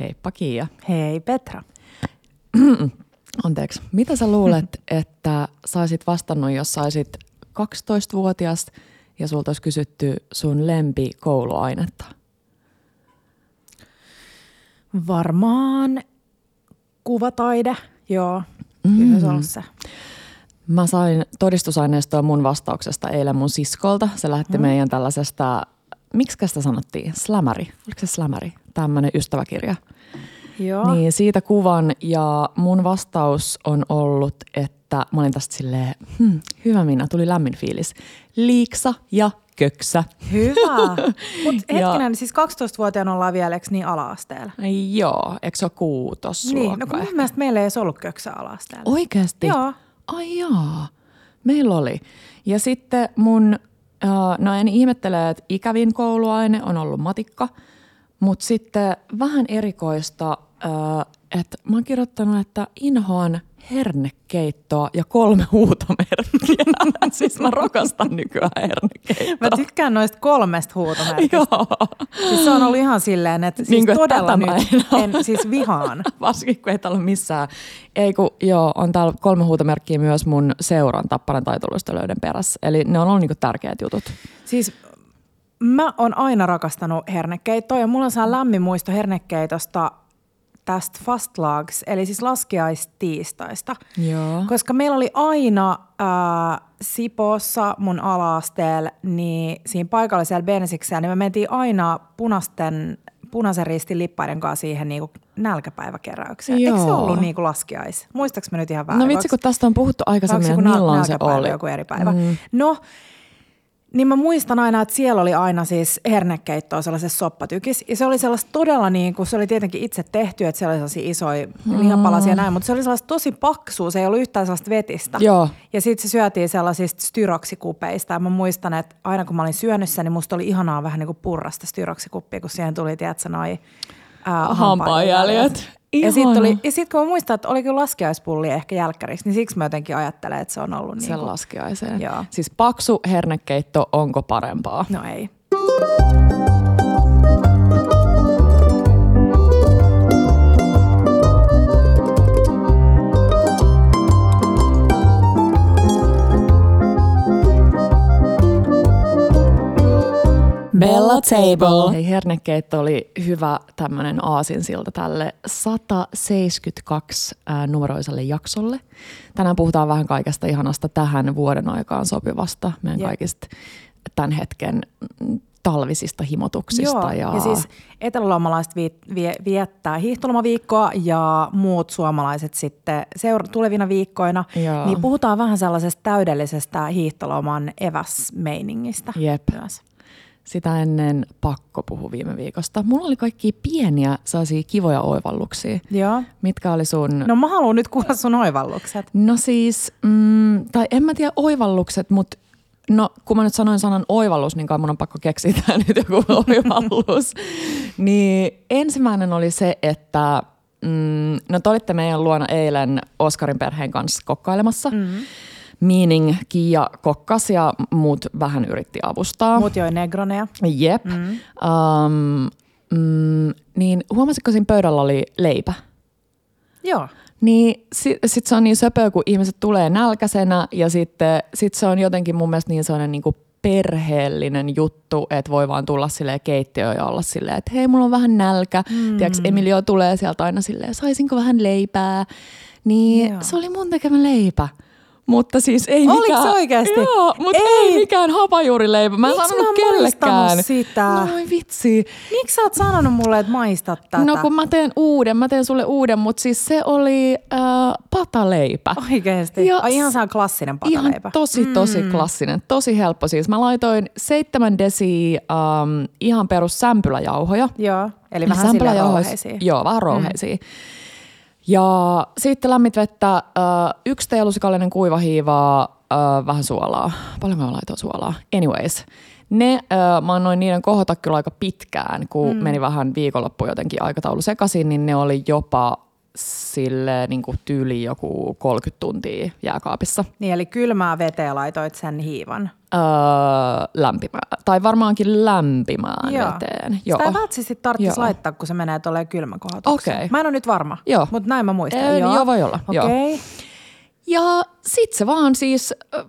Heippa Kiia. Hei Petra. Anteeksi. Mitä sä luulet, että saisit vastannut, jos saisit 12-vuotias ja sulta olisi kysytty sun lempi kouluainetta? Varmaan kuvataide, joo. Kyllä se on se. Mä sain todistusaineistoa mun vastauksesta eilen mun siskolta. Se lähti mm. meidän tällaisesta, miksi sitä sanottiin? Slämäri. Oliko se slämäri? Tämmöinen ystäväkirja. Joo. Niin siitä kuvan ja mun vastaus on ollut, että mä olin tästä silleen, hm, hyvä Minna, tuli lämmin fiilis. Liiksa ja köksä. Hyvä. Mutta hetkinen, siis 12-vuotiaana ollaan vielä, eikö niin ala-asteella? Joo, eikö se ole kuutos Niin, no kun mun mielestä meillä ei edes ollut köksä ala-asteella. Oikeasti? Joo. Ai jaa, meillä oli. Ja sitten mun, äh, no en ihmettele, että ikävin kouluaine on ollut matikka, mutta sitten vähän erikoista, että mä oon kirjoittanut, että inhoan hernekeittoa ja kolme huutomerkkiä. siis mä rakastan nykyään hernekeittoa. Mä tykkään noista kolmesta huutomerkistä. Joo. Siis se on ollut ihan silleen, että siis Niin kuin, todella nyt en en, siis vihaan. Varsinkin kun ei täällä ole missään. Ei kun, joo, on täällä kolme huutomerkkiä myös mun seuran Tapparan taitoluistelijoiden perässä. Eli ne on ollut niinku tärkeät jutut. Siis mä oon aina rakastanut hernekeittoa ja mulla on saa lämmin muisto hernekeitosta tästä fastlags, eli siis laskiaistiistaista. Joo. Koska meillä oli aina ää, Sipoossa mun ala-asteella, niin siinä paikallisella bensiksellä, niin me mentiin aina punaisten, punaisen ristin lippaiden kanssa siihen niin nälkäpäiväkeräykseen. Eikö se Joo. ollut niin kuin laskiais? Muistaaks mä nyt ihan väärin? No vitsi, kun tästä on puhuttu aikaisemmin, että milloin se oli. joku eri päivä. Mm. No, niin mä muistan aina, että siellä oli aina siis hernekeittoa sellaisessa soppatykis. Ja se oli sellaista todella niin kuin, se oli tietenkin itse tehty, että siellä oli sellaisia isoja lihapalasia ja näin, mutta se oli sellaista tosi paksua, se ei ollut yhtään sellaista vetistä. Joo. Ja sitten se syötiin sellaisista styroksikupeista. Ja mä muistan, että aina kun mä olin syönyt sen, niin musta oli ihanaa vähän niin kuin purrasta styroksikuppia, kun siihen tuli, tiedätkö, noi ää, Hampaanjäljet. Ja sitten Ihana. oli, ja sit kun mä muistan, että oli kyllä laskiaispulli ehkä jälkkäriksi, niin siksi mä jotenkin ajattelen, että se on ollut niin Sen kuin, laskiaiseen. Joo. Siis paksu hernekeitto, onko parempaa? No ei. Bella Table. Hei, hernekeitto oli hyvä tämmöinen aasinsilta tälle 172 ää, numeroiselle jaksolle. Tänään puhutaan vähän kaikesta ihanasta tähän vuoden aikaan sopivasta, meidän Jep. kaikista tämän hetken talvisista himotuksista. Joo, ja, ja siis etelälomalaiset vi, vie, viettää hiihtolomaviikkoa ja muut suomalaiset sitten seura- tulevina viikkoina. Joo. Niin puhutaan vähän sellaisesta täydellisestä hiihtoloman eväsmeiningistä Jep. myös. Sitä ennen pakko puhua viime viikosta. Mulla oli kaikki pieniä sellaisia kivoja oivalluksia. Joo. Mitkä oli sun... No mä haluan nyt kuulla sun oivallukset. No siis, mm, tai en mä tiedä oivallukset, mutta no kun mä nyt sanoin sanan oivallus, niin kai mun on pakko keksiä tähän nyt joku oivallus. niin ensimmäinen oli se, että mm, no te olitte meidän luona eilen Oskarin perheen kanssa kokkailemassa. Mm-hmm. Meaning Kiia kokkas ja muut vähän yritti avustaa. Mut joi negroneja. Jep. Mm. Um, mm, niin huomasitko siinä pöydällä oli leipä? Joo. Niin sitten sit se on niin söpöä, kun ihmiset tulee nälkäisenä ja sitten sit se on jotenkin mun mielestä niin sellainen niin perheellinen juttu, että voi vaan tulla silleen keittiöön ja olla silleen, että hei, mulla on vähän nälkä. Mm. Tiedätkö, Emilio tulee sieltä aina silleen, saisinko vähän leipää? Niin Joo. se oli mun tekemä leipä. Mutta siis ei Oliko mikään... se oikeasti? Joo, mutta ei, Ei. mikään hapajuurileipä. Mä en Miksi sanonut mä kellekään. sitä? No voi vitsi. Miksi sä oot sanonut mulle, että maista tätä? No kun mä teen uuden, mä teen sulle uuden, mutta siis se oli äh, pataleipä. Oikeesti? Ja Ai ihan saa klassinen Ihan pataleipä. tosi, tosi mm. klassinen, tosi helppo siis. Mä laitoin seitsemän desi ähm, ihan perus sämpyläjauhoja. Joo, eli Eli vähän rouheisia. Joo, vähän rouheisia. Mm. Ja sitten lämmit vettä, äh, yksi teelusikallinen kuivahiivaa, äh, vähän suolaa. Paljon mä laitoin suolaa? Anyways. Ne, äh, mä annoin niiden kohota kyllä aika pitkään, kun mm. meni vähän viikonloppu jotenkin aikataulu sekaisin, niin ne oli jopa sille niin kuin tyyli joku 30 tuntia jääkaapissa. Niin, eli kylmää veteen laitoit sen hiivan. Öö, lämpimään, tai varmaankin lämpimään Joo. veteen. Sitä ei välttämättä tarvitsisi Joo. laittaa, kun se menee tuolleen kylmäkohotukseen. Okei. Mä en ole nyt varma, Joo. mutta näin mä muistan. Ee, joo, voi olla, joo. Okei. Ja sit se vaan siis äh,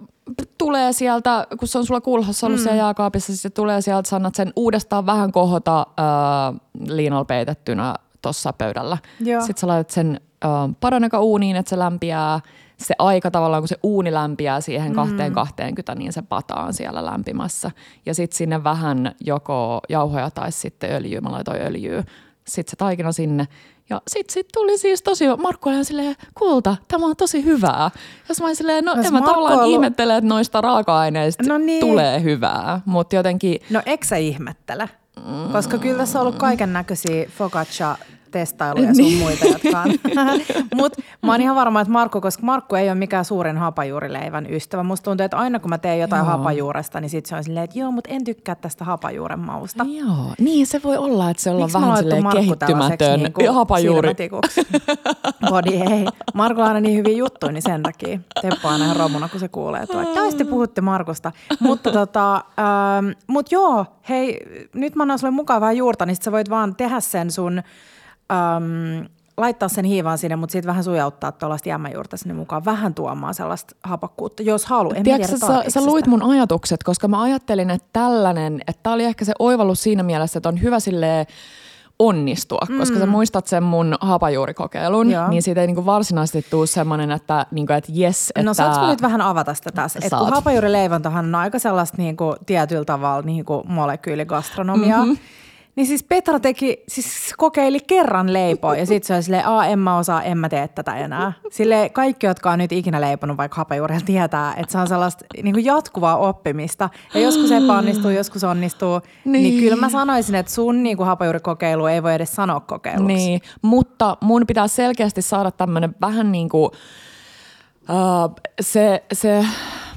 tulee sieltä, kun se on sulla kulhossa ollut mm. siellä jääkaapissa, siis se tulee sieltä, sä annat sen uudestaan vähän kohota äh, liinalla peitettynä tuossa pöydällä. Joo. Sitten sä laitat sen äh, padaneka uuniin, että se lämpiää. Se aika tavallaan, kun se uuni lämpiää siihen kahteen kahteenkytä, niin se pata on siellä lämpimässä. Ja sitten sinne vähän joko jauhoja tai sitten öljyä. Mä laitoin öljyä. Sitten se taikina sinne. Ja sitten sit tuli siis tosi, Markku oli silleen, kulta, tämä on tosi hyvää. Ja mä olin silleen, no Jos en mä tavallaan ollut- ihmettele, että noista raaka-aineista No niin. tulee hyvää. Mutta jotenkin, No eikö sä ihmettele? Koska kyllä tässä on ollut kaiken näköisiä focaccia testailuja sun Niin. muita, jotka on. Mutta mä oon ihan varma, että Markku, koska Markku ei ole mikään suurin hapajuurileivän ystävä. Musta tuntuu, että aina kun mä teen jotain Joo. hapajuuresta, niin sit se on silleen, että joo, mutta en tykkää tästä hapajuuren mausta. joo, niin se voi olla, että se me vähän silleen Markku kehittymätön niinku hapajuuri. Body ei. Markulla on aina niin hyviä juttuja, niin sen takia. Teppo on aina ihan romuna, kun se kuulee tuo. että Joo, sitten puhutte Markusta. Mutta tota, ähm, mut joo, hei, nyt mä annan sulle mukaan vähän juurta, niin sit sä voit vaan tehdä sen sun, ähm, laittaa sen hiivaan sinne, mutta sitten vähän sujauttaa tuollaista jämmäjuurta sinne mukaan. Vähän tuomaan sellaista hapakkuutta, jos haluaa. En Tiedätkö, tiedä sä, sä luit mun ajatukset, koska mä ajattelin, että tällainen, että tää oli ehkä se oivallus siinä mielessä, että on hyvä silleen onnistua, mm. koska sä muistat sen mun hapajuurikokeilun, Joo. niin siitä ei niinku varsinaisesti tuu semmoinen, että, niinku, että jes, että... No saanko mä nyt vähän avata sitä tässä? Et kun hapajuurileivontahan on aika sellaista niin kuin, tietyllä tavalla niin kuin molekyyligastronomiaa. Mm-hmm. Niin siis Petra teki, siis kokeili kerran leipoa ja sitten se oli silleen, Aa, en mä osaa, en mä tee tätä enää. Sille kaikki, jotka on nyt ikinä leiponut vaikka hapajuurella, tietää, että se on sellaista niin kuin jatkuvaa oppimista. Ja joskus epäonnistuu, joskus onnistuu. Niin, niin kyllä mä sanoisin, että sun niin kuin hapajuurikokeilu ei voi edes sanoa kokeiluksi. Niin, mutta mun pitää selkeästi saada tämmöinen vähän niin kuin, uh, se, se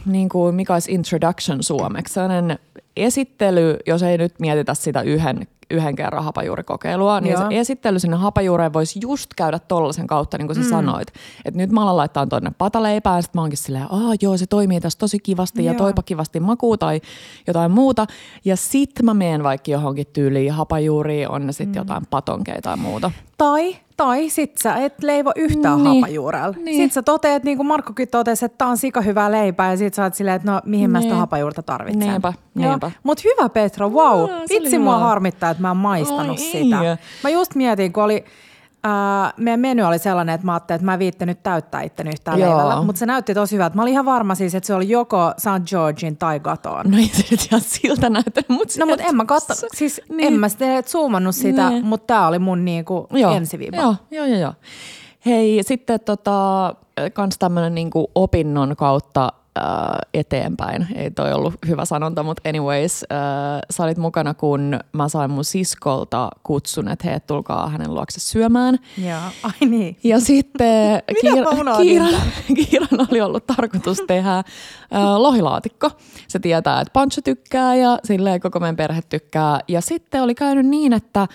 niin kuin, mikä olisi introduction suomeksi, sellainen esittely, jos ei nyt mietitä sitä yhden, yhden kerran hapajuurikokeilua, niin Joo. se esittely sinne hapajuureen voisi just käydä tollaisen kautta, niin kuin sä mm. sanoit. Että nyt mä alan laittaa tonne pataleipään, ja sitten mä oonkin silleen, aa joo, se toimii tässä tosi kivasti, ja Joo. toipa kivasti makuu tai jotain muuta. Ja sit mä menen vaikka johonkin tyyliin hapajuuriin, on ne sitten mm. jotain patonkeita tai muuta. Tai, tai sit sä et leivo yhtään Niin. hapajuurella. Niin. Sit sä toteat, niin kuin Markkokin totesi, että tää on sika hyvää leipää ja sit sä oot silleen, että no mihin mä sitä Niin. hapajuurta tarvitsen. Niinpä, niinpä. Mut hyvä Petra, wow. Vitsi mua hyvä. harmittaa, että mä en maistanut Ai sitä. ei. Mä just mietin, kun oli... Ää, meidän menu oli sellainen, että mä ajattelin, että mä en viittänyt täyttää itteni yhtään Joo. leivällä, mutta se näytti tosi hyvältä. Mä olin ihan varma siis, että se oli joko St. Georgein tai Gatoon. No ei se nyt ihan siltä näytä, mutta No mutta en mä katso, siis niin. en mä sitten zoomannut sitä, Niin. mutta tää oli mun niinku joo, ensiviiva. Joo, joo, joo, joo. Hei, sitten tota, kans tämmönen niinku opinnon kautta äh, eteenpäin. Ei toi ollut hyvä sanonta, mutta anyways, äh, sä olit mukana, kun mä sain mun siskolta kutsun, että hei, tulkaa hänen luokse syömään. Joo, ai niin. Ja sitten unohdin Kiiran? Kiiran oli ollut tarkoitus tehdä äh, lohilaatikko. Se tietää, että Pancho tykkää ja silleen koko meidän perhe tykkää. Ja sitten oli käynyt niin, että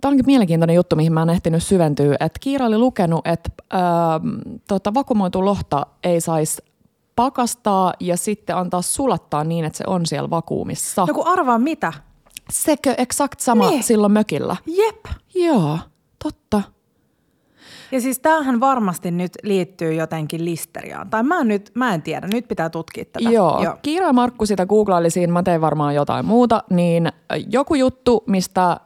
Tämä onkin mielenkiintoinen juttu, mihin mä en ehtinyt syventyä. Että Kiira oli lukenut, että äh, tota, vakumoitu lohta ei saisi pakastaa ja sitten antaa sulattaa niin, että se on siellä vakuumissa. No kun arvaa mitä? Sekö exakt sama Niin. silloin mökillä? Jep. Joo, totta. Ja siis tämähän varmasti nyt liittyy jotenkin listeriaan. Tai mä en, nyt, mä en tiedä, nyt pitää tutkia tätä. Joo, Joo. Kiira ja Markku sitä googlaili siinä, mä tein varmaan jotain muuta, niin joku juttu, mistä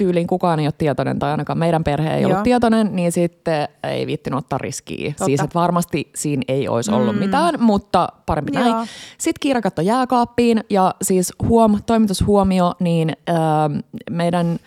tyyliin kukaan ei ole tietoinen tai ainakaan meidän perhe ei Joo. ollut tietoinen, niin sitten ei viittinyt ottaa riskiä. Totta. Siis että varmasti siinä ei olisi ollut mm. mitään, mutta parempi Joo. näin. Sitten Kiira katsoi jääkaappiin ja siis huom, toimitushuomio, niin ähm, meidän,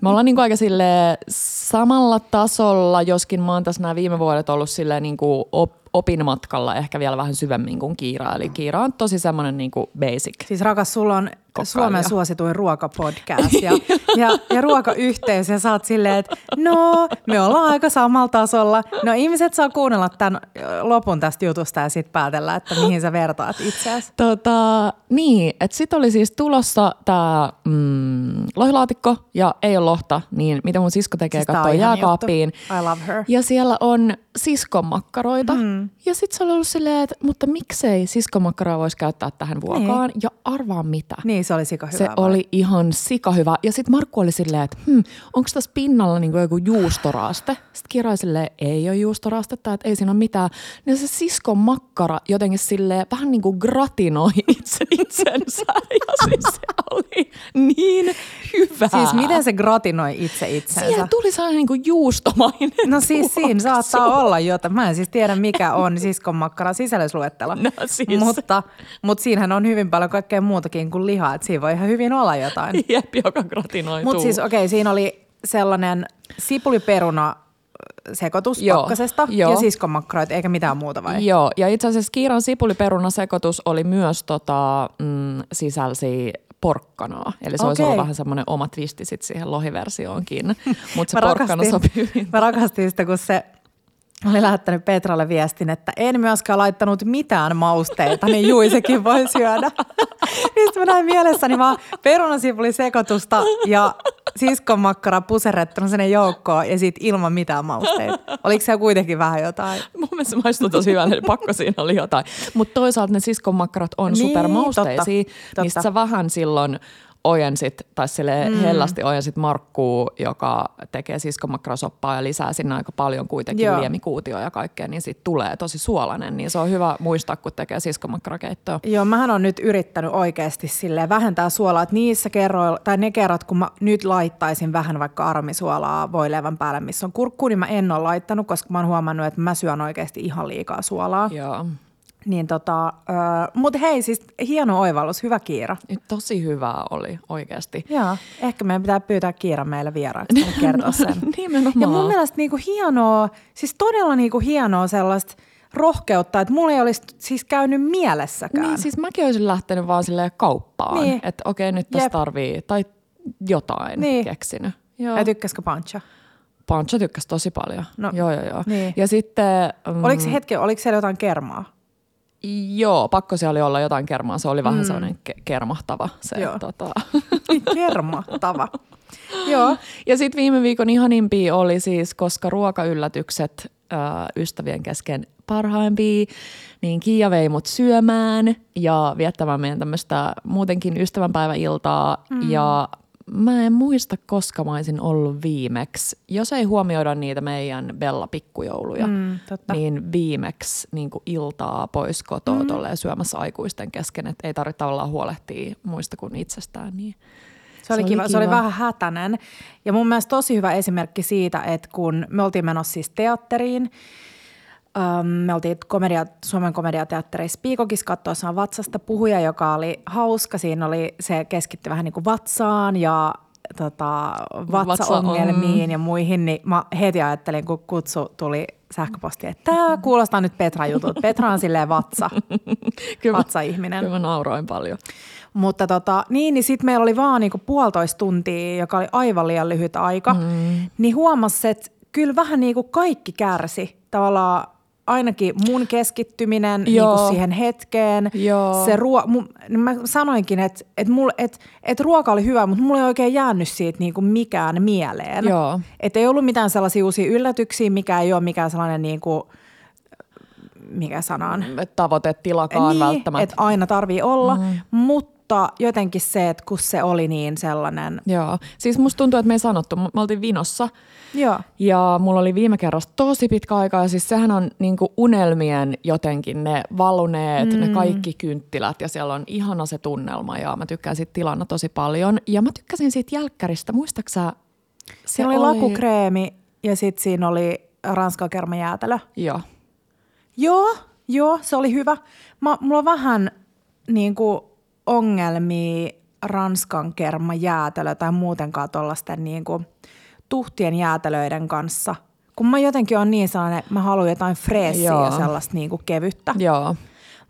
me ollaan niinku aika sille samalla tasolla, joskin mä oon tässä nämä viime vuodet ollut silleen niinku op, opinmatkalla ehkä vielä vähän syvemmin kuin Kiira. Eli Kiira on tosi semmoinen niinku basic. Siis rakas, sulla on Suomen suosituin ruokapodcast ja, ja, ja ruokayhteys ja sä oot silleen, että no me ollaan aika samalla tasolla. No ihmiset saa kuunnella tämän lopun tästä jutusta ja sitten päätellä, että mihin sä vertaat itseäsi. Tota, niin, että sitten oli siis tulossa tämä mm, lohilaatikko ja ei ole lohta, niin mitä mun sisko tekee, siis katsoo jääkaappiin. I love her. Ja siellä on siskomakkaroita. Mm. Ja sitten se oli ollut silleen, että mutta miksei siskomakkaraa voisi käyttää tähän vuokaan. Niin. Ja arvaa mitä. Niin, se oli sika hyvä. Se vai? oli ihan sika hyvä. Ja sitten Markku oli silleen, että hm, onko tässä pinnalla niinku joku juustoraaste? Sitten Kira silleen, ei ole juustoraastetta, että ei siinä ole mitään. Ja se siskomakkara jotenkin silleen vähän niin kuin gratinoi itse itsensä. ja siis se oli niin hyvä. Siis miten se gratinoi itse itsensä? Siihen tuli sellainen niin kuin juustomainen No siis siinä saattaa olla jotain. Mä en siis tiedä mikä on siskonmakkaran sisällysluettelo. No siis. Mutta, mutta siinähän on hyvin paljon kaikkea muutakin kuin lihaa. Että siinä voi ihan hyvin olla jotain. Jep, joka gratinoituu. Mutta siis okei, okay, siinä oli sellainen sipuliperuna sekoitus joo, pakkasesta joo. ja siskonmakkaroita, eikä mitään muuta vai? Joo, ja itse asiassa Kiiran sipuliperuna sekoitus oli myös tota, mm, sisälsi porkkanaa. Eli se okay. olisi ollut vähän semmoinen oma twisti sit siihen lohiversioonkin, mutta se porkkana sopii hyvin. Mä rakastin sitä, kun se oli lähettänyt Petralle viestin, että en myöskään laittanut mitään mausteita, niin Juisekin voi syödä. sitten mä näin mielessäni vaan perunasipuli sekoitusta ja siskonmakkara puserrettuna sinne joukkoon ja sitten ilman mitään mausteita. Oliko se kuitenkin vähän jotain? Mun mielestä se maistuu tosi hyvältä, pakko siinä oli jotain. Mutta toisaalta ne siskonmakkarat on niin, supermausteisia, totta, mistä sä vähän silloin ojensit, tai sille mm. hellästi ojensit Markkuu, joka tekee siskomakrasoppaa ja lisää sinne aika paljon kuitenkin Joo. liemikuutioja ja kaikkea, niin siitä tulee tosi suolainen. Niin se on hyvä muistaa, kun tekee siskomakrakeittoa. Joo, mähän on nyt yrittänyt oikeasti sille vähentää suolaa, että niissä kerroilla, tai ne kerrat, kun mä nyt laittaisin vähän vaikka aromisuolaa voileivän päälle, missä on kurkku, niin mä en ole laittanut, koska mä oon huomannut, että mä syön oikeasti ihan liikaa suolaa. Joo. Niin tota, äh, mutta hei, siis hieno oivallus, hyvä Kiira. Tosi hyvää oli oikeasti. Joo, ehkä meidän pitää pyytää Kiira meille vieraaksi ja kertoa sen. no, nimenomaan. Ja mun mielestä niinku hienoa, siis todella niinku hienoa sellaista rohkeutta, että mulla ei olisi siis käynyt mielessäkään. Niin, siis mäkin olisin lähtenyt vaan silleen kauppaan, niin. että okei nyt tässä Jep. tarvii, tai jotain niin. keksinyt. Joo. Ja tykkäskö Pancha? Pancha tykkäsi tosi paljon. No, joo, joo, joo. Niin. Ja sitten... Um, oliko se hetki, oliko siellä jotain kermaa? Joo, pakko se oli olla jotain kermaa. Se oli vähän mm. sellainen ke- kermahtava. Se, Joo. Tota. kermahtava. Joo. Ja sitten viime viikon ihanimpia oli siis, koska ruokayllätykset äh, ystävien kesken parhaimpia, niin Kiia vei mut syömään ja viettämään meidän tämmöistä muutenkin ystävänpäiväiltaa. Mm. Ja mä en muista, koska mä olisin ollut viimeksi. Jos ei huomioida niitä meidän Bella-pikkujouluja, mm, niin viimeksi niin iltaa pois kotoa mm. syömässä aikuisten kesken, että ei tarvitse tavallaan huolehtia muista kuin itsestään. Niin se oli, se kiva. kiva. Se oli vähän hätänen. Ja mun mielestä tosi hyvä esimerkki siitä, että kun me oltiin menossa siis teatteriin, me oltiin komedia, Suomen komediateatterissa Piikokissa katsoessaan vatsasta puhuja, joka oli hauska. Siinä oli, se keskittyi vähän niin kuin vatsaan ja tota, vatsaongelmiin Vatsa ja muihin, niin mä heti ajattelin, kun kutsu tuli sähköposti, että tämä kuulostaa nyt Petra jutut. Petra on silleen vatsa, kyllä, vatsa-ihminen. Kyllä mä nauroin paljon. Mutta tota, niin, niin sitten meillä oli vaan niinku puolitoista tuntia, joka oli aivan liian lyhyt aika. Mm. Niin huomasi, että kyllä vähän niin kuin kaikki kärsi tavallaan ainakin mun keskittyminen niin kuin siihen hetkeen. Joo. Se ruo- mun, mä sanoinkin, että et et, et ruoka oli hyvä, mutta mulla ei oikein jäänyt siitä niin kuin mikään mieleen. Että ei ollut mitään sellaisia uusia yllätyksiä, mikä ei ole mikään sellainen niin kuin, mikä sanaan? Tavoitetilakaan niin, välttämättä. että aina tarvii olla, mm. mutta mutta jotenkin se, että kun se oli niin sellainen. Joo, siis musta tuntuu, että me ei sanottu, me oltiin vinossa Joo. ja mulla oli viime kerrasta tosi pitkä aika ja siis sehän on niinku unelmien jotenkin ne valuneet, mm. ne kaikki kynttilät ja siellä on ihana se tunnelma ja mä tykkään siitä tilana tosi paljon ja mä tykkäsin siitä jälkkäristä, muistaaksä? Se siinä oli, oli lakukreemi ja sitten siinä oli ranskakermajäätelö. Joo. Joo, joo, se oli hyvä. Mä, mulla on vähän niin kuin ongelmia Ranskan kerma jäätelö tai muutenkaan tuollaisten niin kuin tuhtien jäätelöiden kanssa. Kun mä jotenkin on niin sellainen, että mä haluan jotain freessiä ja sellaista niin kuin kevyttä. Joo.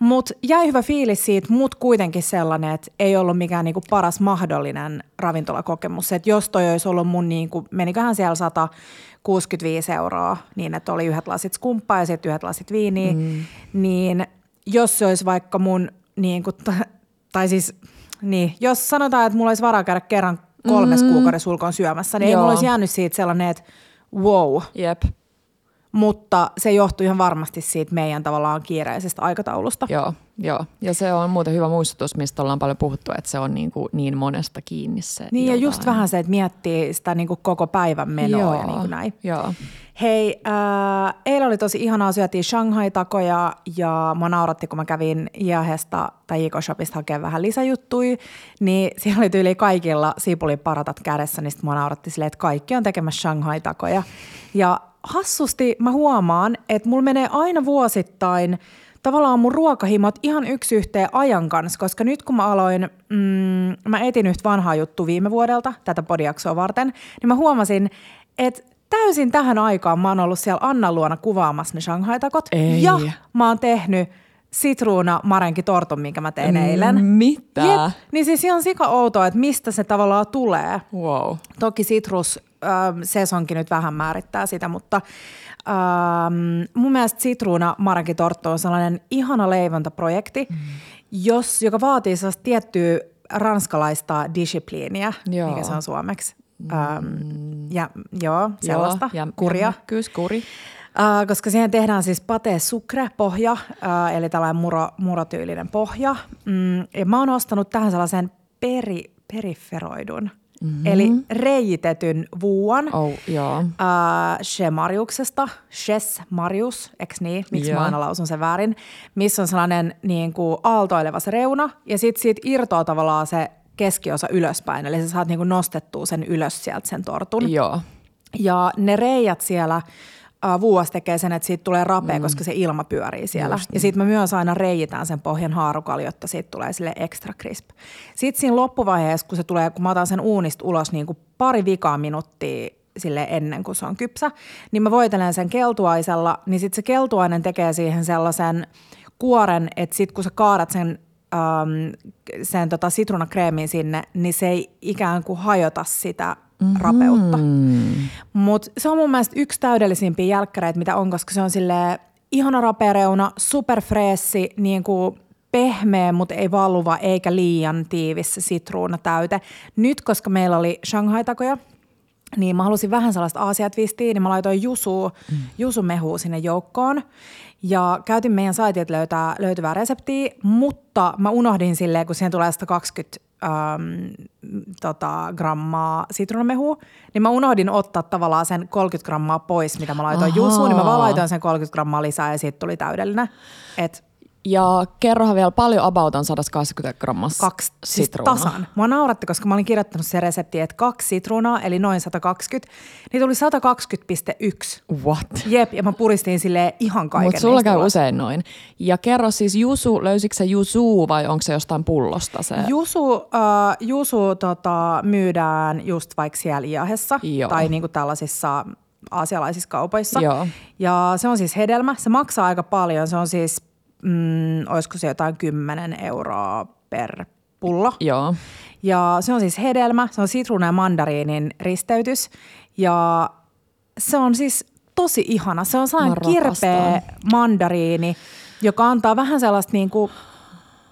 Mutta jäi hyvä fiilis siitä, mutta kuitenkin sellainen, että ei ollut mikään niinku paras mahdollinen ravintolakokemus. Että jos toi olisi ollut mun, niinku, meniköhän siellä 165 euroa, niin että oli yhdet lasit skumppaa ja sitten yhdet lasit viiniä, mm. niin jos se olisi vaikka mun, niinku, tai siis, niin, jos sanotaan, että mulla olisi varaa käydä kerran kolmes mm. kuukaudessa ulkoon syömässä, niin Joo. ei mulla olisi jäänyt siitä sellainen, että wow. Jep mutta se johtuu ihan varmasti siitä meidän tavallaan kiireisestä aikataulusta. Joo, joo. ja se on muuten hyvä muistutus, mistä ollaan paljon puhuttu, että se on niin, kuin niin monesta kiinni se Niin jotain. ja just vähän se, että miettii sitä niin kuin koko päivän menoa joo, ja niin kuin näin. Joo. Hei, äh, eilen oli tosi ihanaa, syötiin Shanghai-takoja ja mua nauratti, kun mä kävin Iahesta tai Iko Shopista hakemaan vähän lisäjuttui, niin siellä oli tyyli kaikilla sipuliparatat kädessä, niin sitten mua nauratti silleen, että kaikki on tekemässä Shanghai-takoja. Ja hassusti mä huomaan, että mulla menee aina vuosittain tavallaan mun ruokahimot ihan yksi yhteen ajan kanssa, koska nyt kun mä aloin, mm, mä etin nyt vanhaa juttu viime vuodelta tätä podiaksoa varten, niin mä huomasin, että täysin tähän aikaan mä oon ollut siellä Anna luona kuvaamassa ne Shanghai-takot. Ei. Ja mä oon tehnyt sitruuna marenki tortun, minkä mä tein eilen. Mitä? Jep. Niin siis ihan sika outoa, että mistä se tavallaan tulee. Wow. Toki sitrus ähm, sesonkin nyt vähän määrittää sitä, mutta ähm, mun mielestä sitruuna marenki torttu on sellainen ihana leivontaprojekti, mm. jos, joka vaatii sellaista tiettyä ranskalaista discipliiniä, Joo. mikä se on suomeksi. Ähm, ja joo, sellaista, joo, ja, kuria. Kyllä, kuri. Uh, koska siihen tehdään siis pate sucre pohja, uh, eli tällainen muro, murotyylinen pohja. Mm, ja mä oon ostanut tähän sellaisen peri, periferoidun, mm-hmm. eli reijitetyn vuon oh, joo. Uh, She-Mariuksesta, Shes Marius, eks niin, miksi yeah. mä aina lausun sen väärin, missä on sellainen niin kuin aaltoileva se reuna, ja sitten siitä irtoaa tavallaan se keskiosa ylöspäin, eli sä saat niin kuin nostettua sen ylös sieltä sen tortun. Joo. Ja ne reijät siellä uh, vuos tekee sen, että siitä tulee rapea, mm. koska se ilma pyörii siellä. Just ja sitten me myös aina reijitään sen pohjan haarukalla, jotta siitä tulee sille extra crisp. Sitten siinä loppuvaiheessa, kun se tulee, kun mä otan sen uunista ulos niin kuin pari vikaa minuuttia sille ennen kuin se on kypsä, niin mä voitelen sen keltuaisella, niin sitten se keltuainen tekee siihen sellaisen kuoren, että sitten kun sä kaadat sen sen tota sitruunakreemin sinne, niin se ei ikään kuin hajota sitä mm-hmm. rapeutta. Mutta se on mun mielestä yksi täydellisimpiä jälkkäreitä, mitä on, koska se on sille ihana rapeareuna, superfreessi, niin kuin pehmeä, mutta ei valuva eikä liian tiivis se sitruunatäyte. Nyt, koska meillä oli Shanghai-takoja, niin mä halusin vähän sellaista aasiatvistiä, niin mä laitoin jusu, mm. jusumehua sinne joukkoon. Ja käytin meidän saitilta löytää löytyvää reseptiä, mutta mä unohdin silleen, kun siihen tulee 120 äm, tota, grammaa sitruunamehua, niin mä unohdin ottaa tavallaan sen 30 grammaa pois, mitä mä laitoin juusuun, niin mä vaan laitoin sen 30 grammaa lisää ja siitä tuli täydellinen. Et ja kerrohan vielä paljon about on 120 grammassa Kaksi, siis tasan. Mua nauratti, koska mä olin kirjoittanut se resepti, että kaksi sitruunaa, eli noin 120, niin tuli 120,1. What? Jep, ja mä puristin sille ihan kaiken. Mutta sulla käy usein noin. Ja kerro siis Jusu, löysikö se Jusu vai onko se jostain pullosta se? Jusu, uh, Jusu tota, myydään just vaikka siellä Iahessa Joo. tai niinku tällaisissa aasialaisissa kaupoissa. Joo. Ja se on siis hedelmä. Se maksaa aika paljon. Se on siis mm, olisiko se jotain 10 euroa per pullo. Joo. Ja se on siis hedelmä, se on sitruuna ja mandariinin risteytys. Ja se on siis tosi ihana. Se on sellainen kirpeä mandariini, joka antaa vähän sellaista niin kuin,